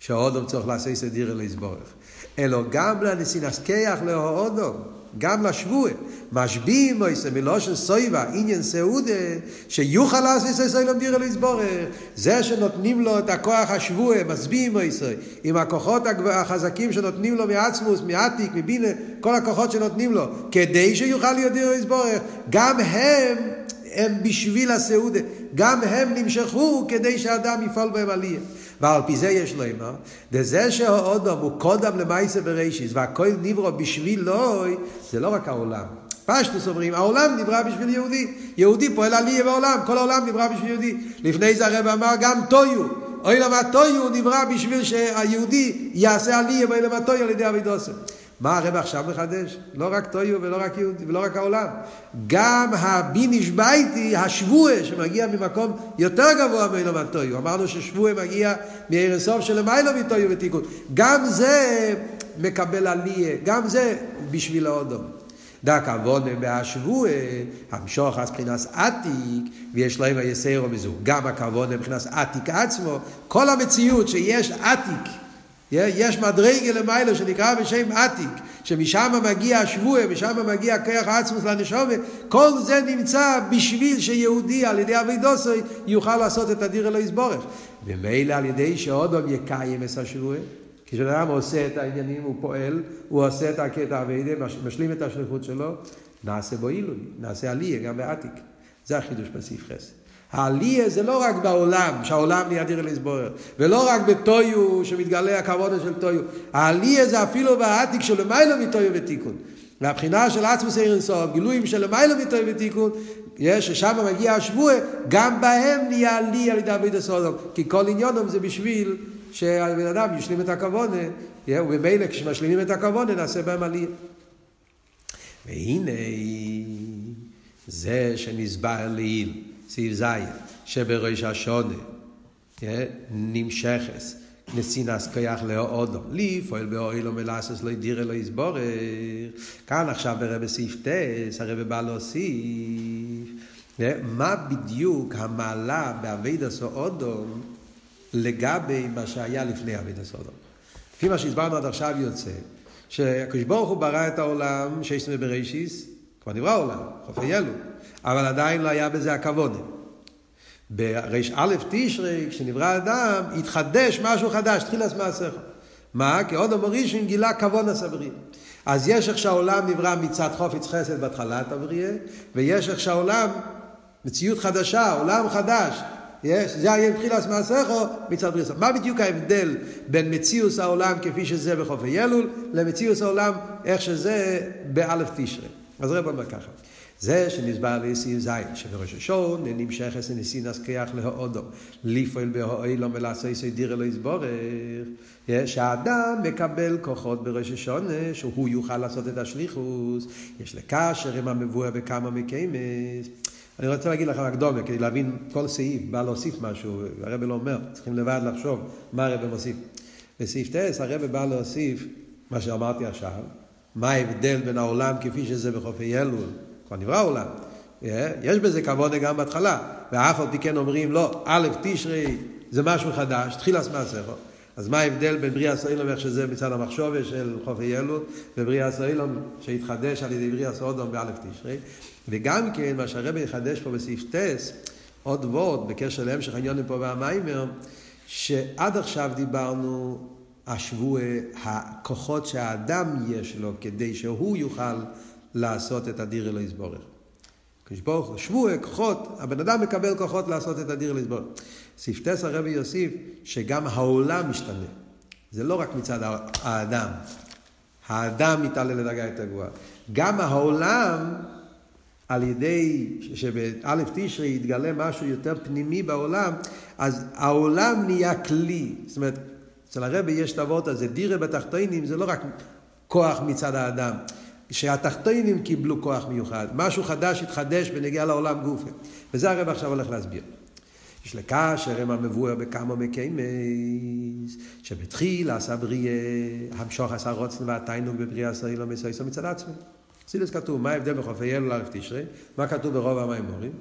שהאודום צריך לעשות סדיר אלוהיס בורך, אלא גם לנסינס כיח להועודום. גם לשבוע. משביעים מויסה מלושן סויבה, עניין סעודה, שיוכל לעשות סוילם דירה להסבורר. זה שנותנים לו את הכוח השבוע, משביעים מויסה, עם הכוחות החזקים שנותנים לו מעצמוס, מעתיק, מבינה, כל הכוחות שנותנים לו, כדי שיוכל להיות דירה להסבורר. גם הם הם בשביל הסעודה, גם הם נמשכו כדי שאדם יפעל בהם עלייה. ועל פי זה יש לומר, דזה שהאודום הוא קודם למעשה בראשיס והכל נברא בשבילו, זה לא רק העולם. פשטוס אומרים, העולם נברא בשביל יהודי. יהודי פועל עלייה בעולם, כל העולם נברא בשביל יהודי. לפני זה הרב אמר גם טויו. אוי למה טויו נברא בשביל שהיהודי יעשה עלייה באילם הטויו על ידי אבידוסם. מה הרב עכשיו מחדש? לא רק טויו ולא רק יהודי ולא רק העולם. גם הביניש בייטי, השבועה, שמגיע ממקום יותר גבוה מאילום הטויו. אמרנו ששבועה מגיע מערב סוף של למיילו מטויו ותיקון. גם זה מקבל עלייה, גם זה בשביל האודום. דק עוונה מהשבועה, המשוך אז מבחינת עתיק, ויש להם היסרו מזו. גם הכוונה מבחינת עתיק עצמו, כל המציאות שיש עתיק. יש מדרגה למעלה שנקרא בשם עתיק, שמשם מגיע השבוע, משם מגיע כוח העצמוס לנשומת, כל זה נמצא בשביל שיהודי על ידי אבידוסוי יוכל לעשות את הדיר אלוהי סבורך. ומילא על ידי שעודום יקיים את השבוע, כשאדם עושה את העניינים, הוא פועל, הוא עושה את הקטע אבידה, משלים את השליחות שלו, נעשה בו עילוי, נעשה עלייה גם בעתיק. זה החידוש בסעיף חסד. העלייה זה לא רק בעולם, שהעולם נהיה דיר לסבורר, ולא רק בטויו שמתגלה הכבוד של טויו, העלייה זה אפילו בעתיק של למיילו מטויו ותיקון. מהבחינה של עצמוס עיר אינסוף, גילויים של למיילו מטויו ותיקון, יש ששם מגיע השבוע, גם בהם נהיה עלי על ידי אביד הסודום, כי כל עניונם זה בשביל שהבן אדם ישלים את הכוונה, וממילא כשמשלימים את הכוונה נעשה בהם עלייה. והנה זה שנסבר לעיל. סעיף זין, שבראש השונה, נמשכס, נסינס כיח לאודו, לפעול באוהלו מלאסס לא ידירה לא יסבורך. כאן עכשיו ברבי סעיף טס, הרבי בא להוסיף, מה בדיוק המעלה באבידע סאודום לגבי מה שהיה לפני אבידע סאודום. לפי מה שהסברנו עד עכשיו יוצא, שהקדוש ברוך הוא ברא את העולם שיש בראשיס, כבר נברא העולם, חופי אלו. אבל עדיין לא היה בזה הכבוד. ברי"א תשרי, כשנברא האדם, התחדש משהו חדש, תחיל לעצמא הסכר. מה? כי עוד המורישין גילה כבוד הסבריא. אז יש איך שהעולם נברא מצד חופץ חסד בהתחלת הבריאה, ויש איך שהעולם, מציאות חדשה, עולם חדש, יש, זה היה מבחילת מעשיכו מצד בריאה. מה בדיוק ההבדל בין מציאוס העולם כפי שזה בחופי אלול, למציאוס העולם איך שזה באלף תשרי. אז רב אומר ככה. זה שנסבר לסעיף זין, שבראש השון נמשך אס נסינס כיח להאודו, לפעול בהאילום ולעשי דירה לא יסבורך, שהאדם מקבל כוחות בראש השון, שהוא יוכל לעשות את השליחוס, יש לקשר עם המבואה בכמה מקיימס. אני רוצה להגיד לך הקדומה, כדי להבין כל סעיף, בא להוסיף משהו, הרב לא אומר, צריכים לבד לחשוב מה הרב מוסיף. בסעיף טס הרב בא להוסיף מה שאמרתי עכשיו, מה ההבדל בין העולם כפי שזה בחופי אלול כבר נברא העולם. יש בזה כבוד גם בהתחלה, ואף על פי כן אומרים לא, א' תשרי זה משהו חדש, תחיל עצמה סכו. אז מה ההבדל בין בריאה סוילום, איך שזה מצד המחשובה של חופי אלול, ובריאה סוילום שהתחדש על ידי בריאה סודום באלף תשרי. וגם כן, מה שהרבי יחדש פה בסעיף טס, עוד וורד בקשר להמשך העניונים פה והמיימר, שעד עכשיו דיברנו השבוע, הכוחות שהאדם יש לו כדי שהוא יוכל לעשות את הדיר אלוהי סבורך. כשברוך הוא שבוע, כוחות, הבן אדם מקבל כוחות לעשות את הדיר אלוהי סבורך. ספטס הרבי יוסיף שגם העולם משתנה. זה לא רק מצד האדם. האדם מתעלה לדרגה יותר גבוהה. גם העולם, על ידי שבאלף תשרי יתגלה משהו יותר פנימי בעולם, אז העולם נהיה כלי. זאת אומרת, אצל הרבי יש את הוורט הזה, דירה בתחתינים זה לא רק כוח מצד האדם. שהתחתינים קיבלו כוח מיוחד, משהו חדש התחדש בנגיעה לעולם גופה. וזה הרב עכשיו הולך להסביר. יש לקשר עם המבואר בכמה מקיימס, שבתחיל עשה בריאה, המשוך עשה רוצן והתיינוג בבריאה עשה לא מסויסו מצד עצמו. סילוס כתוב, מה ההבדל בחופי אלו לאלף תשרי? מה כתוב ברוב המימורים?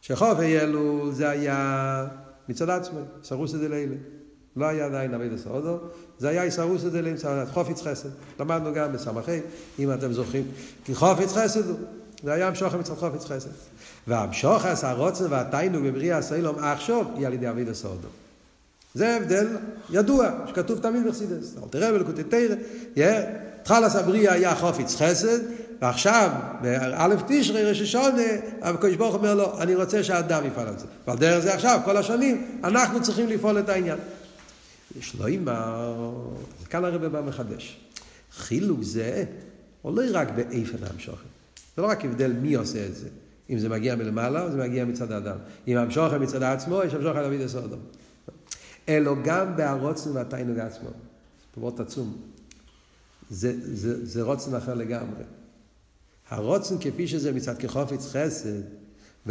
שחופי אלו זה היה מצד עצמו, סרוס את זה לאלה. לא היה עדיין אבי דסעודו, זה היה איסרוס את זה לאמצע חופיץ חסד. למדנו גם בסמכי, אם אתם זוכרים, כי חופיץ חסד הוא. זה היה המשוך מצד חופיץ חסד. והמשוך עשה הרוצן והתיינוג בבריאה הסוילום עכשיו היא על ידי אבי דסעודו. זה הבדל ידוע, שכתוב תמיד בחסידס. אל תראה בלקוטי תרא, תחלס הבריאה היה חופיץ חסד, ועכשיו, באלף תשרי, ראש השונה, הקדוש ברוך אומר לו, אני רוצה שהאדם יפעל על זה. ועל דרך זה עכשיו, כל השנים, אנחנו צריכים לפעול את העניין. יש לו אימא, כאן הרב בא מחדש. חילוק זה, לא רק באיפן המשוכן. זה לא רק הבדל מי עושה את זה. אם זה מגיע מלמעלה זה מגיע מצד האדם. אם המשוכן מצד עצמו, יש המשוכן דוד הסודום. אלא גם בהרוצן והתיינוג עצמו. פירוט עצום. זה, זה, זה רוצן אחר לגמרי. הרוצן כפי שזה מצד כחופץ חסד,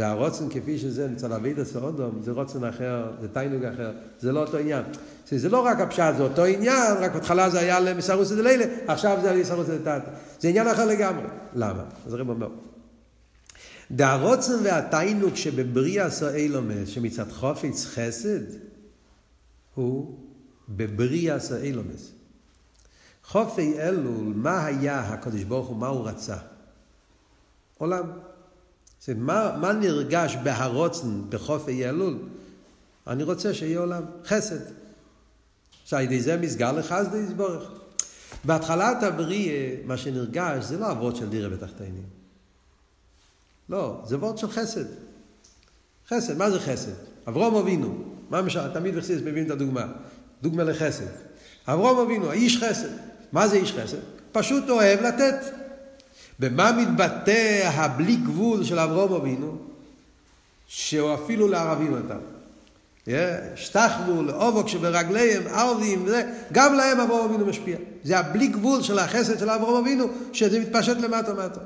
והרוצן כפי שזה מצד אבידע סאודום, זה רוצן אחר, זה תיינוג אחר, זה לא אותו עניין. זה לא רק הפשט, זה אותו עניין, רק בהתחלה זה היה למסרוס דלילה, עכשיו זה על יסרוס דתתא. זה עניין אחר לגמרי. למה? אז הרב אומר. דהרוצן והתיינוג שבבריאה סאילומס, שמצד חופץ חסד, הוא בבריאה סאילומס. חופי אלול, מה היה הקדוש ברוך הוא, מה הוא רצה? עולם. זאת מה, מה נרגש בהרוצן בחופי אלול? אני רוצה שיהיה עולם, חסד. שעל ידי זה מסגר לחסדי יסבורך. בהתחלת הבריאה, מה שנרגש זה לא אבות של דירה בתחתינים. לא, זה וורד של חסד. חסד, מה זה חסד? אברום אבינו, מה משל, תמיד בחסידס מבין את הדוגמה. דוגמה לחסד. אברום אבינו, האיש חסד. מה זה איש חסד? פשוט אוהב לתת. במה מתבטא הבלי גבול של אברום אבינו? שהוא אפילו לערבים נתן. שטחבו לאובוק שברגליהם, ערבים, גם להם אברום אבינו משפיע. זה הבלי גבול של החסד של אברום אבינו, שזה מתפשט למטה מטה.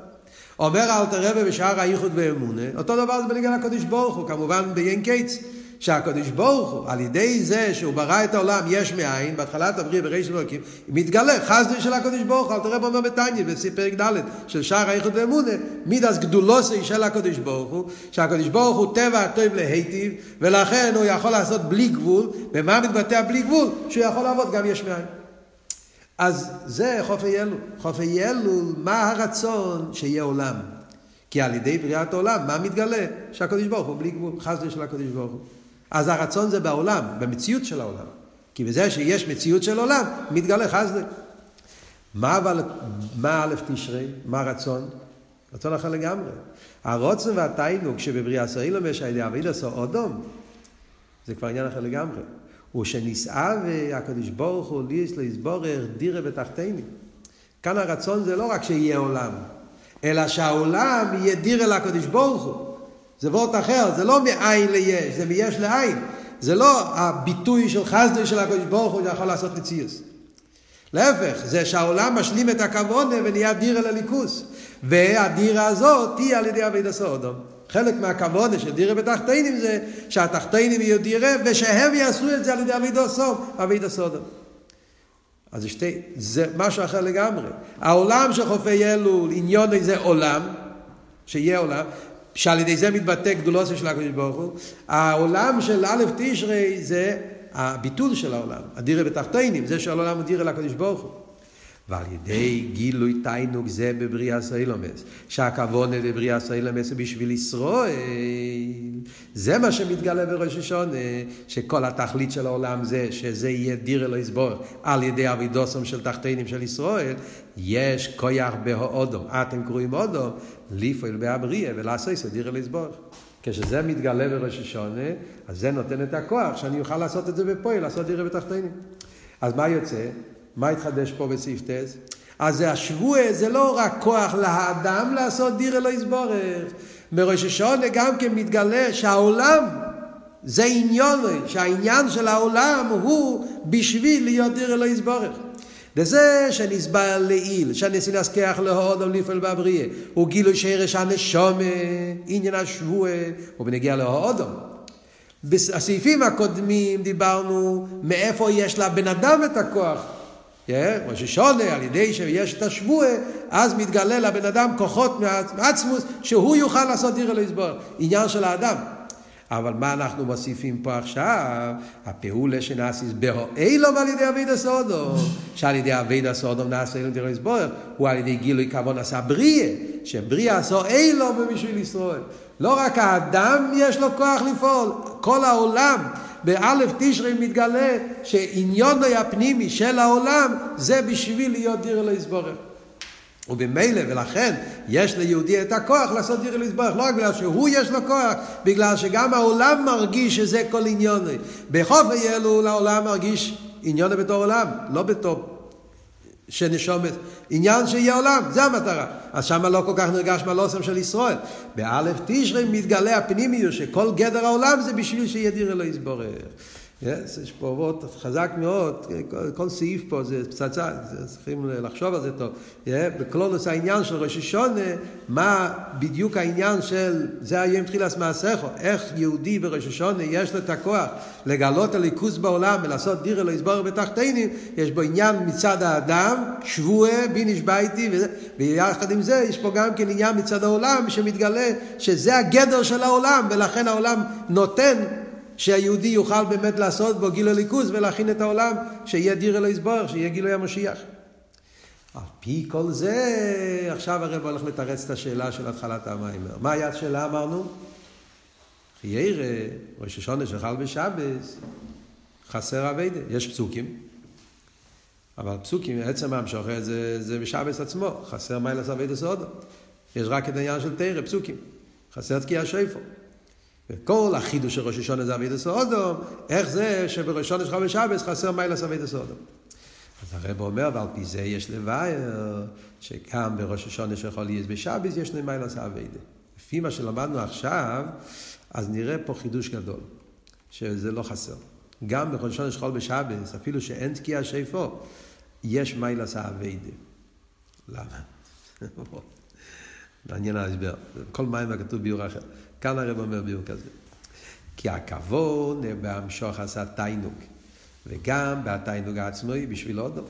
אומר אלתר רבי בשער האיחוד ואמונה, אותו דבר זה בניגן הקודש ברוך הוא, כמובן ביין קיץ. שהקדוש ברוך הוא, על ידי זה שהוא ברא את העולם יש מאין, בהתחלת הבריאה בריש אלוקים, מתגלה חסדי של הקדוש ברוך הוא, אל תראה בו אומר בתניא, בפרק ד' של שער האיחוד ואמונה, מידס גדולוסי של הקדוש ברוך הוא, שהקדוש ברוך הוא טבע הטוב להיטיב, ולכן הוא יכול לעשות בלי גבול, במה מתבטא בלי גבול? שהוא יכול לעבוד גם יש מאין. אז זה חופי אלול. חופי אלול, מה הרצון שיהיה עולם? כי על ידי בריאת העולם, מה מתגלה? שהקדוש ברוך הוא בלי גבול, חסדי של הקדוש ברוך הוא. אז הרצון זה בעולם, במציאות של העולם. כי בזה שיש מציאות של עולם, מתגלה חסדי. מה אבל, מה א' תשרי? מה הרצון? רצון אחר לגמרי. הרוצן והתיינוג שבבריאה סוילום יש על ידי אביד עשו אודום, זה כבר עניין אחר לגמרי. הוא שנישאה והקדוש ברוך הוא ליס ליסבורר דירה בתחתיני. כאן הרצון זה לא רק שיהיה עולם, אלא שהעולם יהיה דירה לקדוש ברוך הוא. זה וורט אחר, זה לא מאין ליש, זה מיש לעין. זה לא הביטוי של חסדי של הקדוש ברוך הוא שיכול לעשות מציאוס. להפך, זה שהעולם משלים את הכוונה ונהיה דירה לליכוס. והדירה הזאת תהיה על ידי אבי דסודום. חלק מהכוונה של דירה בתחתינים זה שהתחתינים יהיו דירה ושהם יעשו את זה על ידי אבי דסודום. אבי דסודום. אז זה שתי, זה משהו אחר לגמרי. העולם של חופי אלול, עניון זה עולם, שיהיה עולם, שעל ידי זה מתבטא גדולוסו של הקדוש ברוך הוא. העולם של א' תשרי זה הביטול של העולם, הדירה בתחתינים, זה שהעולם הוא דירה לקדוש ברוך הוא. ועל ידי גילוי תיינוג זה בבריאה סיילומס, שהכוונה בבריאה סיילומס זה בשביל ישראל, זה מה שמתגלה בראש השונה, שכל התכלית של העולם זה שזה יהיה דירה לא יסבור על ידי אבידוסם של תחתינים של ישראל, יש כויח בהאודום, אתם קרואים אודום, לפעול בהבריאה ולעשות דירה לא יסבור. כשזה מתגלה בראש השונה, אז זה נותן את הכוח שאני אוכל לעשות את זה בפועל, לעשות דירה בתחתינים. אז מה יוצא? מה התחדש פה בסעיף טס? אז השבוע זה לא רק כוח לאדם לעשות דירה לא יסבורך. מראש השונה גם כן מתגלה שהעולם זה עניון, שהעניין של העולם הוא בשביל להיות דירה לא יסבורך. וזה שנסבר לעיל, שהנשיא נסכח להודו לפעול בבריאה, הוא גילוי שרש הנשומה, עניין השבוע, ובנגיע להודו. בסעיפים הקודמים דיברנו מאיפה יש לבן אדם את הכוח ראש השונה, על ידי שיש את השבועה, אז מתגלה לבן אדם כוחות מעצמוס, שהוא יוכל לעשות דירה לסבור. עניין של האדם. אבל מה אנחנו מוסיפים פה עכשיו? הפעולה שנעשית באילום על ידי אביד הסודום, שעל ידי אביד הסודום נעשה אילום דרך לסבורך, הוא על ידי גילוי כבון עשה בריאה, שבריאה עשו אילום בשביל ישראל. לא רק האדם יש לו כוח לפעול, כל העולם. באלף תשרי מתגלה שעניונו הפנימי של העולם זה בשביל להיות דיר אלוהי יסבורך. ובמילא, ולכן יש ליהודי את הכוח לעשות דיר אלוהי יסבורך, לא רק בגלל שהוא יש לו כוח, בגלל שגם העולם מרגיש שזה כל עניונו. בחוף היelו לעולם מרגיש עניונו בתור עולם, לא בתור שנשומת, עניין שיהיה עולם, זה המטרה. אז שם לא כל כך נרגש מהלוסם של ישראל. באלף תשרי מתגלה הפנימיות שכל גדר העולם זה בשביל שיהיה דיר אלוהי יסבורך. Yes, יש פה אורות חזק מאוד, כל, כל סעיף פה זה פצצה, צריכים לחשוב על זה טוב. Yeah, בקלולוס העניין של ראש השונה, מה בדיוק העניין של, זה היום תחילת מעשיכו, איך יהודי בראש השונה יש לו את הכוח לגלות הליכוז בעולם ולעשות דירה לא יסבור בתחתינים, יש בו עניין מצד האדם, שבועה בי נשבע איתי, ויחד עם זה יש פה גם כן עניין מצד העולם שמתגלה שזה הגדר של העולם, ולכן העולם נותן שהיהודי יוכל באמת לעשות בו גילוי ליכוז ולהכין את העולם, שיהיה דיר אלוהי יסבורך, שיהיה גילוי המשיח. על פי כל זה, עכשיו הרב הולך לתרץ את השאלה של התחלת המים. מה היה השאלה אמרנו? חיירה, ראש השונה שחל בשבס, חסר אביידה. יש פסוקים, אבל פסוקים, עצם המשוכר זה, זה בשבס עצמו, חסר מיילס אביידה סודו. יש רק את העניין של תרא, פסוקים. חסר תקיע שויפו. וכל החידוש של ראש השונה זה אבידס אודום, איך זה שבראש השונה שלך בשבס חסר מיילס אבידס אודום. אז הרב אומר, ועל פי זה יש לבאר, שגם בראש השונה שיכול להיות בשבס יש מיילס אבידה. לפי מה שלמדנו עכשיו, אז נראה פה חידוש גדול, שזה לא חסר. גם בראש השונה שחול בשבס, אפילו שאין תקיעה שיפו, יש מיילס אבידה. למה? מעניין ההסבר. כל מים הכתוב ביור אחר. כאן הרב אומר ביור כזה. כי הכבוד בהמשוך עשה תיינוג, וגם בתיינוג היא בשביל עוד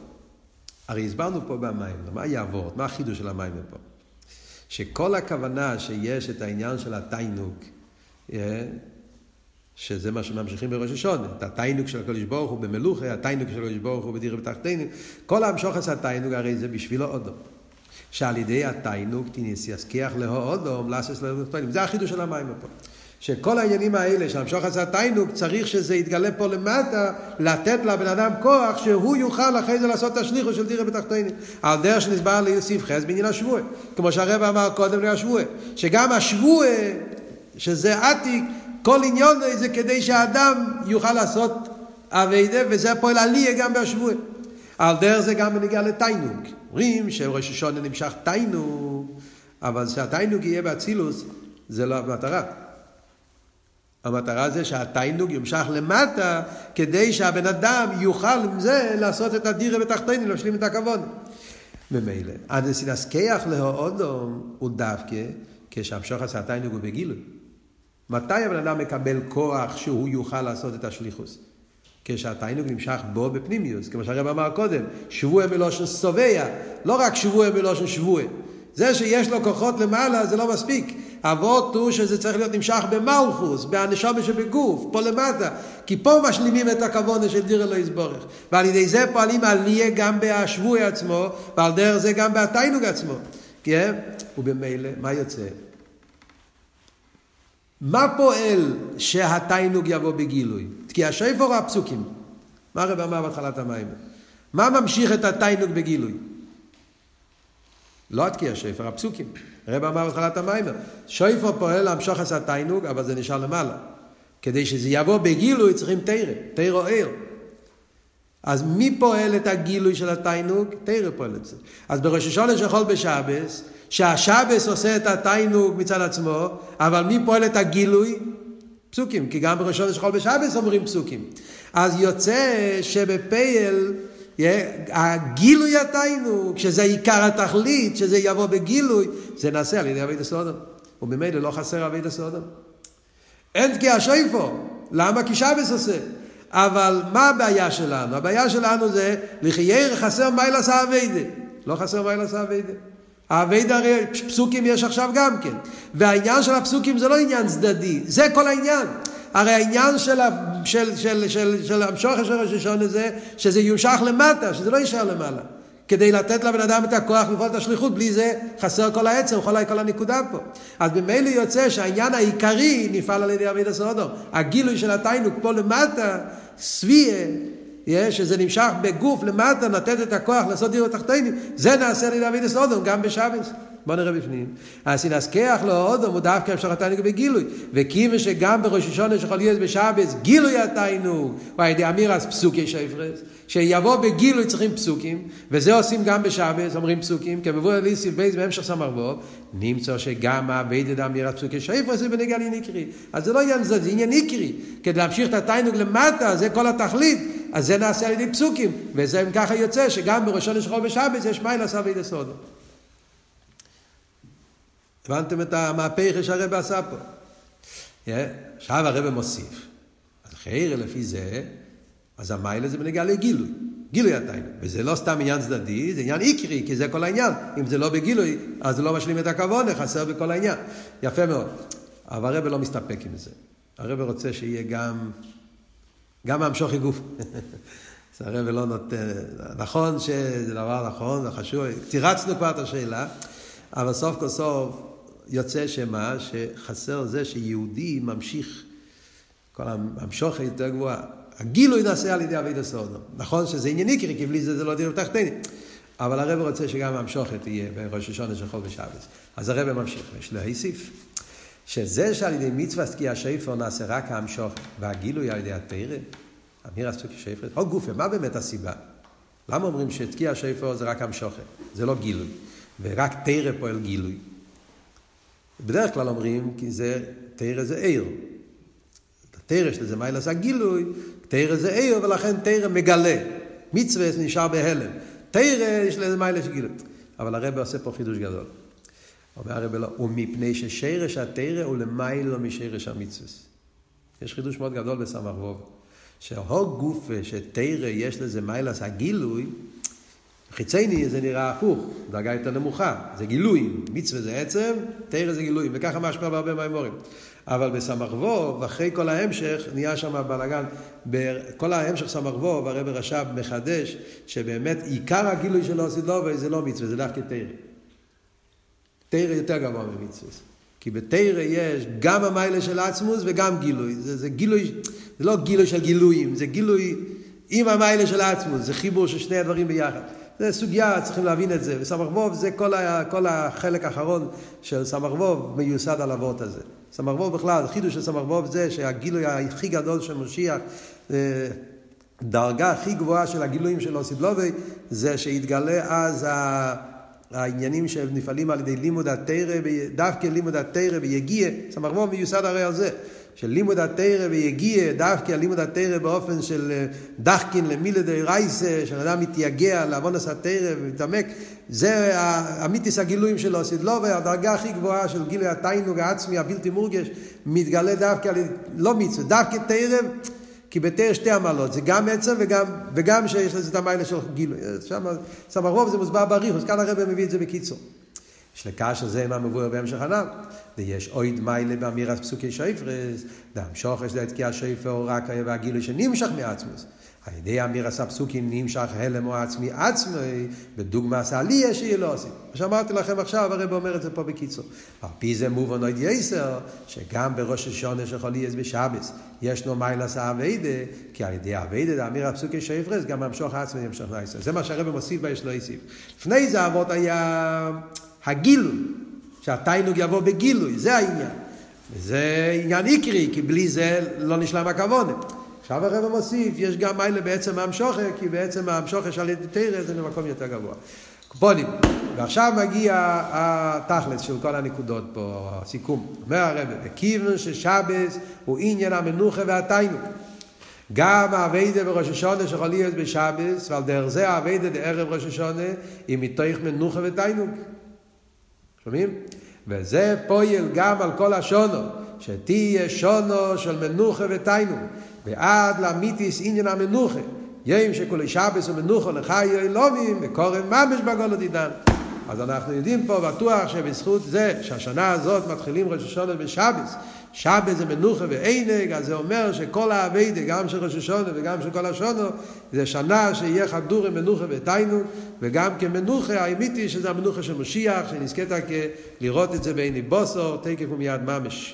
הרי הסברנו פה במים, מה יעבור, מה החידוש של המים פה? שכל הכוונה שיש את העניין של התיינוג, אה, שזה מה שממשיכים בראש השונה, את התיינוג של הקדוש ברוך הוא במלוכה, התיינוג של הקדוש ברוך הוא בדירה בתחתינו, כל המשוך עשה תיינוג הרי זה בשבילו עוד שעל ידי התיינוג תיניס יסכיח להודום לאסס להודום. זה החידוש של המים פה. שכל העניינים האלה של המשוך עשה תיינוג צריך שזה יתגלה פה למטה לתת לבן אדם כוח שהוא יוכל אחרי זה לעשות את השליחו של דירה בתחתינו על דרך שנסבר ליוסיף חס בעניין השבוע כמו שהרב אמר קודם לשבוע שגם השבוע שזה עתיק כל עניון זה כדי שהאדם יוכל לעשות אביידה וזה פועל עליה גם בשבוע על דרך זה גם בנגיע לתיינוג אומרים שראש השונה נמשך תיינוג, אבל שהתיינוג יהיה באצילוס, זה לא המטרה. המטרה זה שהתיינוג ימשך למטה, כדי שהבן אדם יוכל עם זה לעשות את הדירה בתחתינו, להשלים את הכבוד. ממילא, הנסינסקיח להאודום הוא דווקא כשהמשוך עשה התיינוג הוא בגילוי. מתי הבן אדם מקבל כוח שהוא יוכל לעשות את השליחוס? כשהתיינוג נמשך בו בפנימיוס, כמו שהרב אמר קודם, שבוע מלושן סובע, לא רק שבוע מלושן שבוע. זה שיש לו כוחות למעלה זה לא מספיק. אבות הוא שזה צריך להיות נמשך במלכוס, בהנשמה שבגוף, פה למטה. כי פה משלימים את הכוונה של דיר אלוהי יסבורך. ועל ידי זה פועלים עליה גם בהשבוע עצמו, ועל דרך זה גם בהתיינוג עצמו. כן? ובמילא, מה יוצא? מה פועל שהתיינוג יבוא בגילוי? כי השפר הפסוקים. מה הרב אמר בהתחלת המים? מה ממשיך את התיינוג בגילוי? לא עד כי השפר, הפסוקים. הרב אמר בהתחלת המים. שפר פועל להמשוך את התיינוג, אבל זה נשאר למעלה. כדי שזה יבוא בגילוי צריכים תרא, תרא עיר. אז מי פועל את הגילוי של התיינוג? תרא פועל את זה. אז בראש השונה של חול בשבס, שהשבס עושה את התיינוג מצד עצמו, אבל מי פועל את הגילוי? פסוקים, כי גם בראשון יש חול בשבס אומרים פסוקים. אז יוצא שבפייל הגילוי התיינוג, שזה עיקר התכלית, שזה יבוא בגילוי, זה נעשה על ידי אבי דסודום. וממילא לא חסר אבי דסודום. אין תקיע שויפו. למה? כי שבס עושה. אבל מה הבעיה שלנו? הבעיה שלנו זה לחייר חסר מיילס האביידה. לא חסר מיילס האביידה. האבייד הרי פסוקים יש עכשיו גם כן. והעניין של הפסוקים זה לא עניין צדדי, זה כל העניין. הרי העניין של, של, של, של, של המשוך של ראש השונה זה שזה יומשך למטה, שזה לא יישאר למעלה. כדי לתת לבן אדם את הכוח לפעול את השליחות, בלי זה חסר כל העצם, כל, כל הנקודה פה. אז ממילא יוצא שהעניין העיקרי נפעל על ידי אבידע סודום. הגילוי של התיינוק פה למטה, סביה, שזה נמשך בגוף למטה, לתת את הכוח לעשות דירות תחתינים, זה נעשה על ידי אבידע סודום גם בשבס. בוא נראה בפנים. אז נזכח לו עוד הוא דווקא המשך התיינוק בגילוי. וכיוון שגם בראש השונה שיכול להיות בשבס, גילוי התיינוק, הוא על ידי אמירס פסוקי שפרס. שיבוא בגילוי צריכים פסוקים, וזה עושים גם בשבס, אומרים פסוקים, כמבוא אליסיב בייס בהמשך סמרבוב, נמצא שגם האביידד אמירת פסוקי שפרס זה בנגע עניין עיקרי. אז זה לא עניין זה, זה עניין עיקרי. כדי להמשיך את התיינוק למטה, זה כל התכלית, אז זה נעשה על ידי פסוקים. וזה אם ככה יוצא שגם בראשון לשחור בשבס יש מיילס אבי לסודו. הבנתם את המהפכה שהרבא עשה פה. עכשיו הרבא מוסיף. אז חיירה לפי זה, אז המיילה זה בנגיעה לגילוי. גילוי התיינה. וזה לא סתם עניין צדדי, זה עניין עיקרי, כי זה כל העניין. אם זה לא בגילוי, אז זה לא משלים את הכוונה, חסר בכל העניין. יפה מאוד. אבל הרב לא מסתפק עם זה. הרב רוצה שיהיה גם, גם המשוכי גוף. אז הרב לא נותן, נכון שזה דבר נכון, זה חשוב, תירצנו כבר את השאלה, אבל סוף כל סוף יוצא שמה, שחסר זה שיהודי ממשיך, כל המשוכי יותר גבוהה. הגילוי נעשה על ידי אבידע סודו. נכון שזה עניין עיקרי, כי בלי זה זה לא דין תחתני. אבל הרב רוצה שגם המשוכת תהיה בראש השונה של חול ושבס. אז הרב ממשיך, יש להוסיף, שזה שעל ידי מצווה תקיע שפר נעשה רק המשוכת, והגילוי על ידי התרא, אמיר עשו כשפר, או גופה, מה באמת הסיבה? למה אומרים שתקיע שפר זה רק המשוכת? זה לא גילוי. ורק תרא פועל גילוי. בדרך כלל אומרים, כי זה, תרא זה עיר. תרא שזה מיילס הגילוי, תרא זה עיר, ולכן תרא מגלה. מצווה נשאר בהלם. תרא יש לזה מיילה של גילוי. אבל הרב עושה פה חידוש גדול. אומר הרב לא, ומפני ששרש התרא הוא למיילו משרש המצווה. יש חידוש מאוד גדול בסמ"ך ווב. שההוג גופה שתרא יש לזה מיילס הגילוי, חיצייני זה נראה הפוך, דרגה יותר נמוכה, זה גילויים, מצווה זה עצם, תרא זה גילויים, וככה משמע בהרבה מהאמורים. אבל בסמ"ך ווב, אחרי כל ההמשך, נהיה שם בלאגן, בכל ההמשך סמ"ך ווב, הרב רש"ב מחדש, שבאמת עיקר הגילוי של אוסידלובי זה לא מצווה, זה דווקא תרא. תרא יותר גבוה ממצווה. כי בתרא יש גם המיילה של עצמוס וגם גילוי. זה, זה גילוי, זה לא גילוי של גילויים, זה גילוי עם המיילה של עצמוס, זה חיבור של שני הדברים ביחד. זה סוגיה, צריכים להבין את זה. וסמ"ך ווב זה כל, ה, כל החלק האחרון של סמ"ך ווב מיוסד על אבות הזה. סמ"ך ווב בכלל, החידוש של סמ"ך ווב זה שהגילוי הכי גדול של משיח, אה, דרגה הכי גבוהה של הגילויים של אוסידלובי, זה שיתגלה אז העניינים שנפעלים על ידי לימוד התרא, דווקא לימוד התרא ויגיע, סמ"ך ווב מיוסד הרי על זה. של לימוד התרא ויגיע, דווקא לימוד התרא באופן של אה, דחקין למילדי רייסה, שאדם מתייגע לעוונס התרא ומתעמק, זה המיתיס הגילויים שלו, סדלו, והדרגה הכי גבוהה של גילוי התיינוג העצמי הבלתי מורגש, מתגלה דווקא, לא מצווה, דווקא תרא, כי בתרא שתי עמלות, זה גם עצם וגם, וגם שיש לזה את המיילה של גילוי. שם, שם הרוב זה מוסבר בריחוס, כאן הרב מביא את זה בקיצור. יש לקש הזה מה מבואר בהמשך הנ"ל. ויש אויד מיילה באמירת פסוקי שפרס, והמשוך יש לתקיע שפר רק והגילוי שנמשך מעצמוס. על ידי אמירת הפסוקים נמשך הלם או עצמי עצמי, בדוגמה עליה שיהיה לא עושים. מה שאמרתי לכם עכשיו, הרב אומר את זה פה בקיצור. על פי זה מובן עוד יסר, שגם בראש השונה של חולי בשבס, ישנו מיילס האביידה, כי על ידי האביידה, דאמיר הפסוקי שפרס, גם המשוך עצמי נמשך לעשר. זה מה שהרב מוסיף ויש לו יסיף. לפני זה אבות היה הגילוי. שהתיינוג יבוא בגילוי, זה העניין. וזה עניין עיקרי, כי בלי זה לא נשלם הכוונה. עכשיו הרב מוסיף, יש גם מיילה בעצם המשוכר, כי בעצם המשוכר של תרא זה במקום יותר גבוה. קופונים. ועכשיו מגיע התכלס של כל הנקודות פה, הסיכום. אומר הרב, וכיוון ששבס הוא עניין המנוחה והתיינוג. גם האביידה בראש השונה שיכול להיות בשבס, ועל דרך זה האביידה בערב ראש השונה, היא מתוך מנוחה ותיינוג. שומעים? וזה פועל גם על כל השונו, שתהיה שונו של מנוחה ותיינו, ועד למיתיס עניין המנוחה, יום שכולי שבס ומנוחה לחיי אלומים, וקורן ממש בגולת עידן. אז אנחנו יודעים פה בטוח שבזכות זה שהשנה הזאת מתחילים ראש השונה בשבס, שבס זה מנוחה ועינג, אז זה אומר שכל האביידה, גם של ראש השונה וגם של כל השונו, זה שנה שיהיה חדורי מנוחה ותיינוג, וגם כמנוחה, האמיתי שזה המנוחה של משיח, שנזכית לראות את זה בעיני בוסו, תקף ומיד ממש.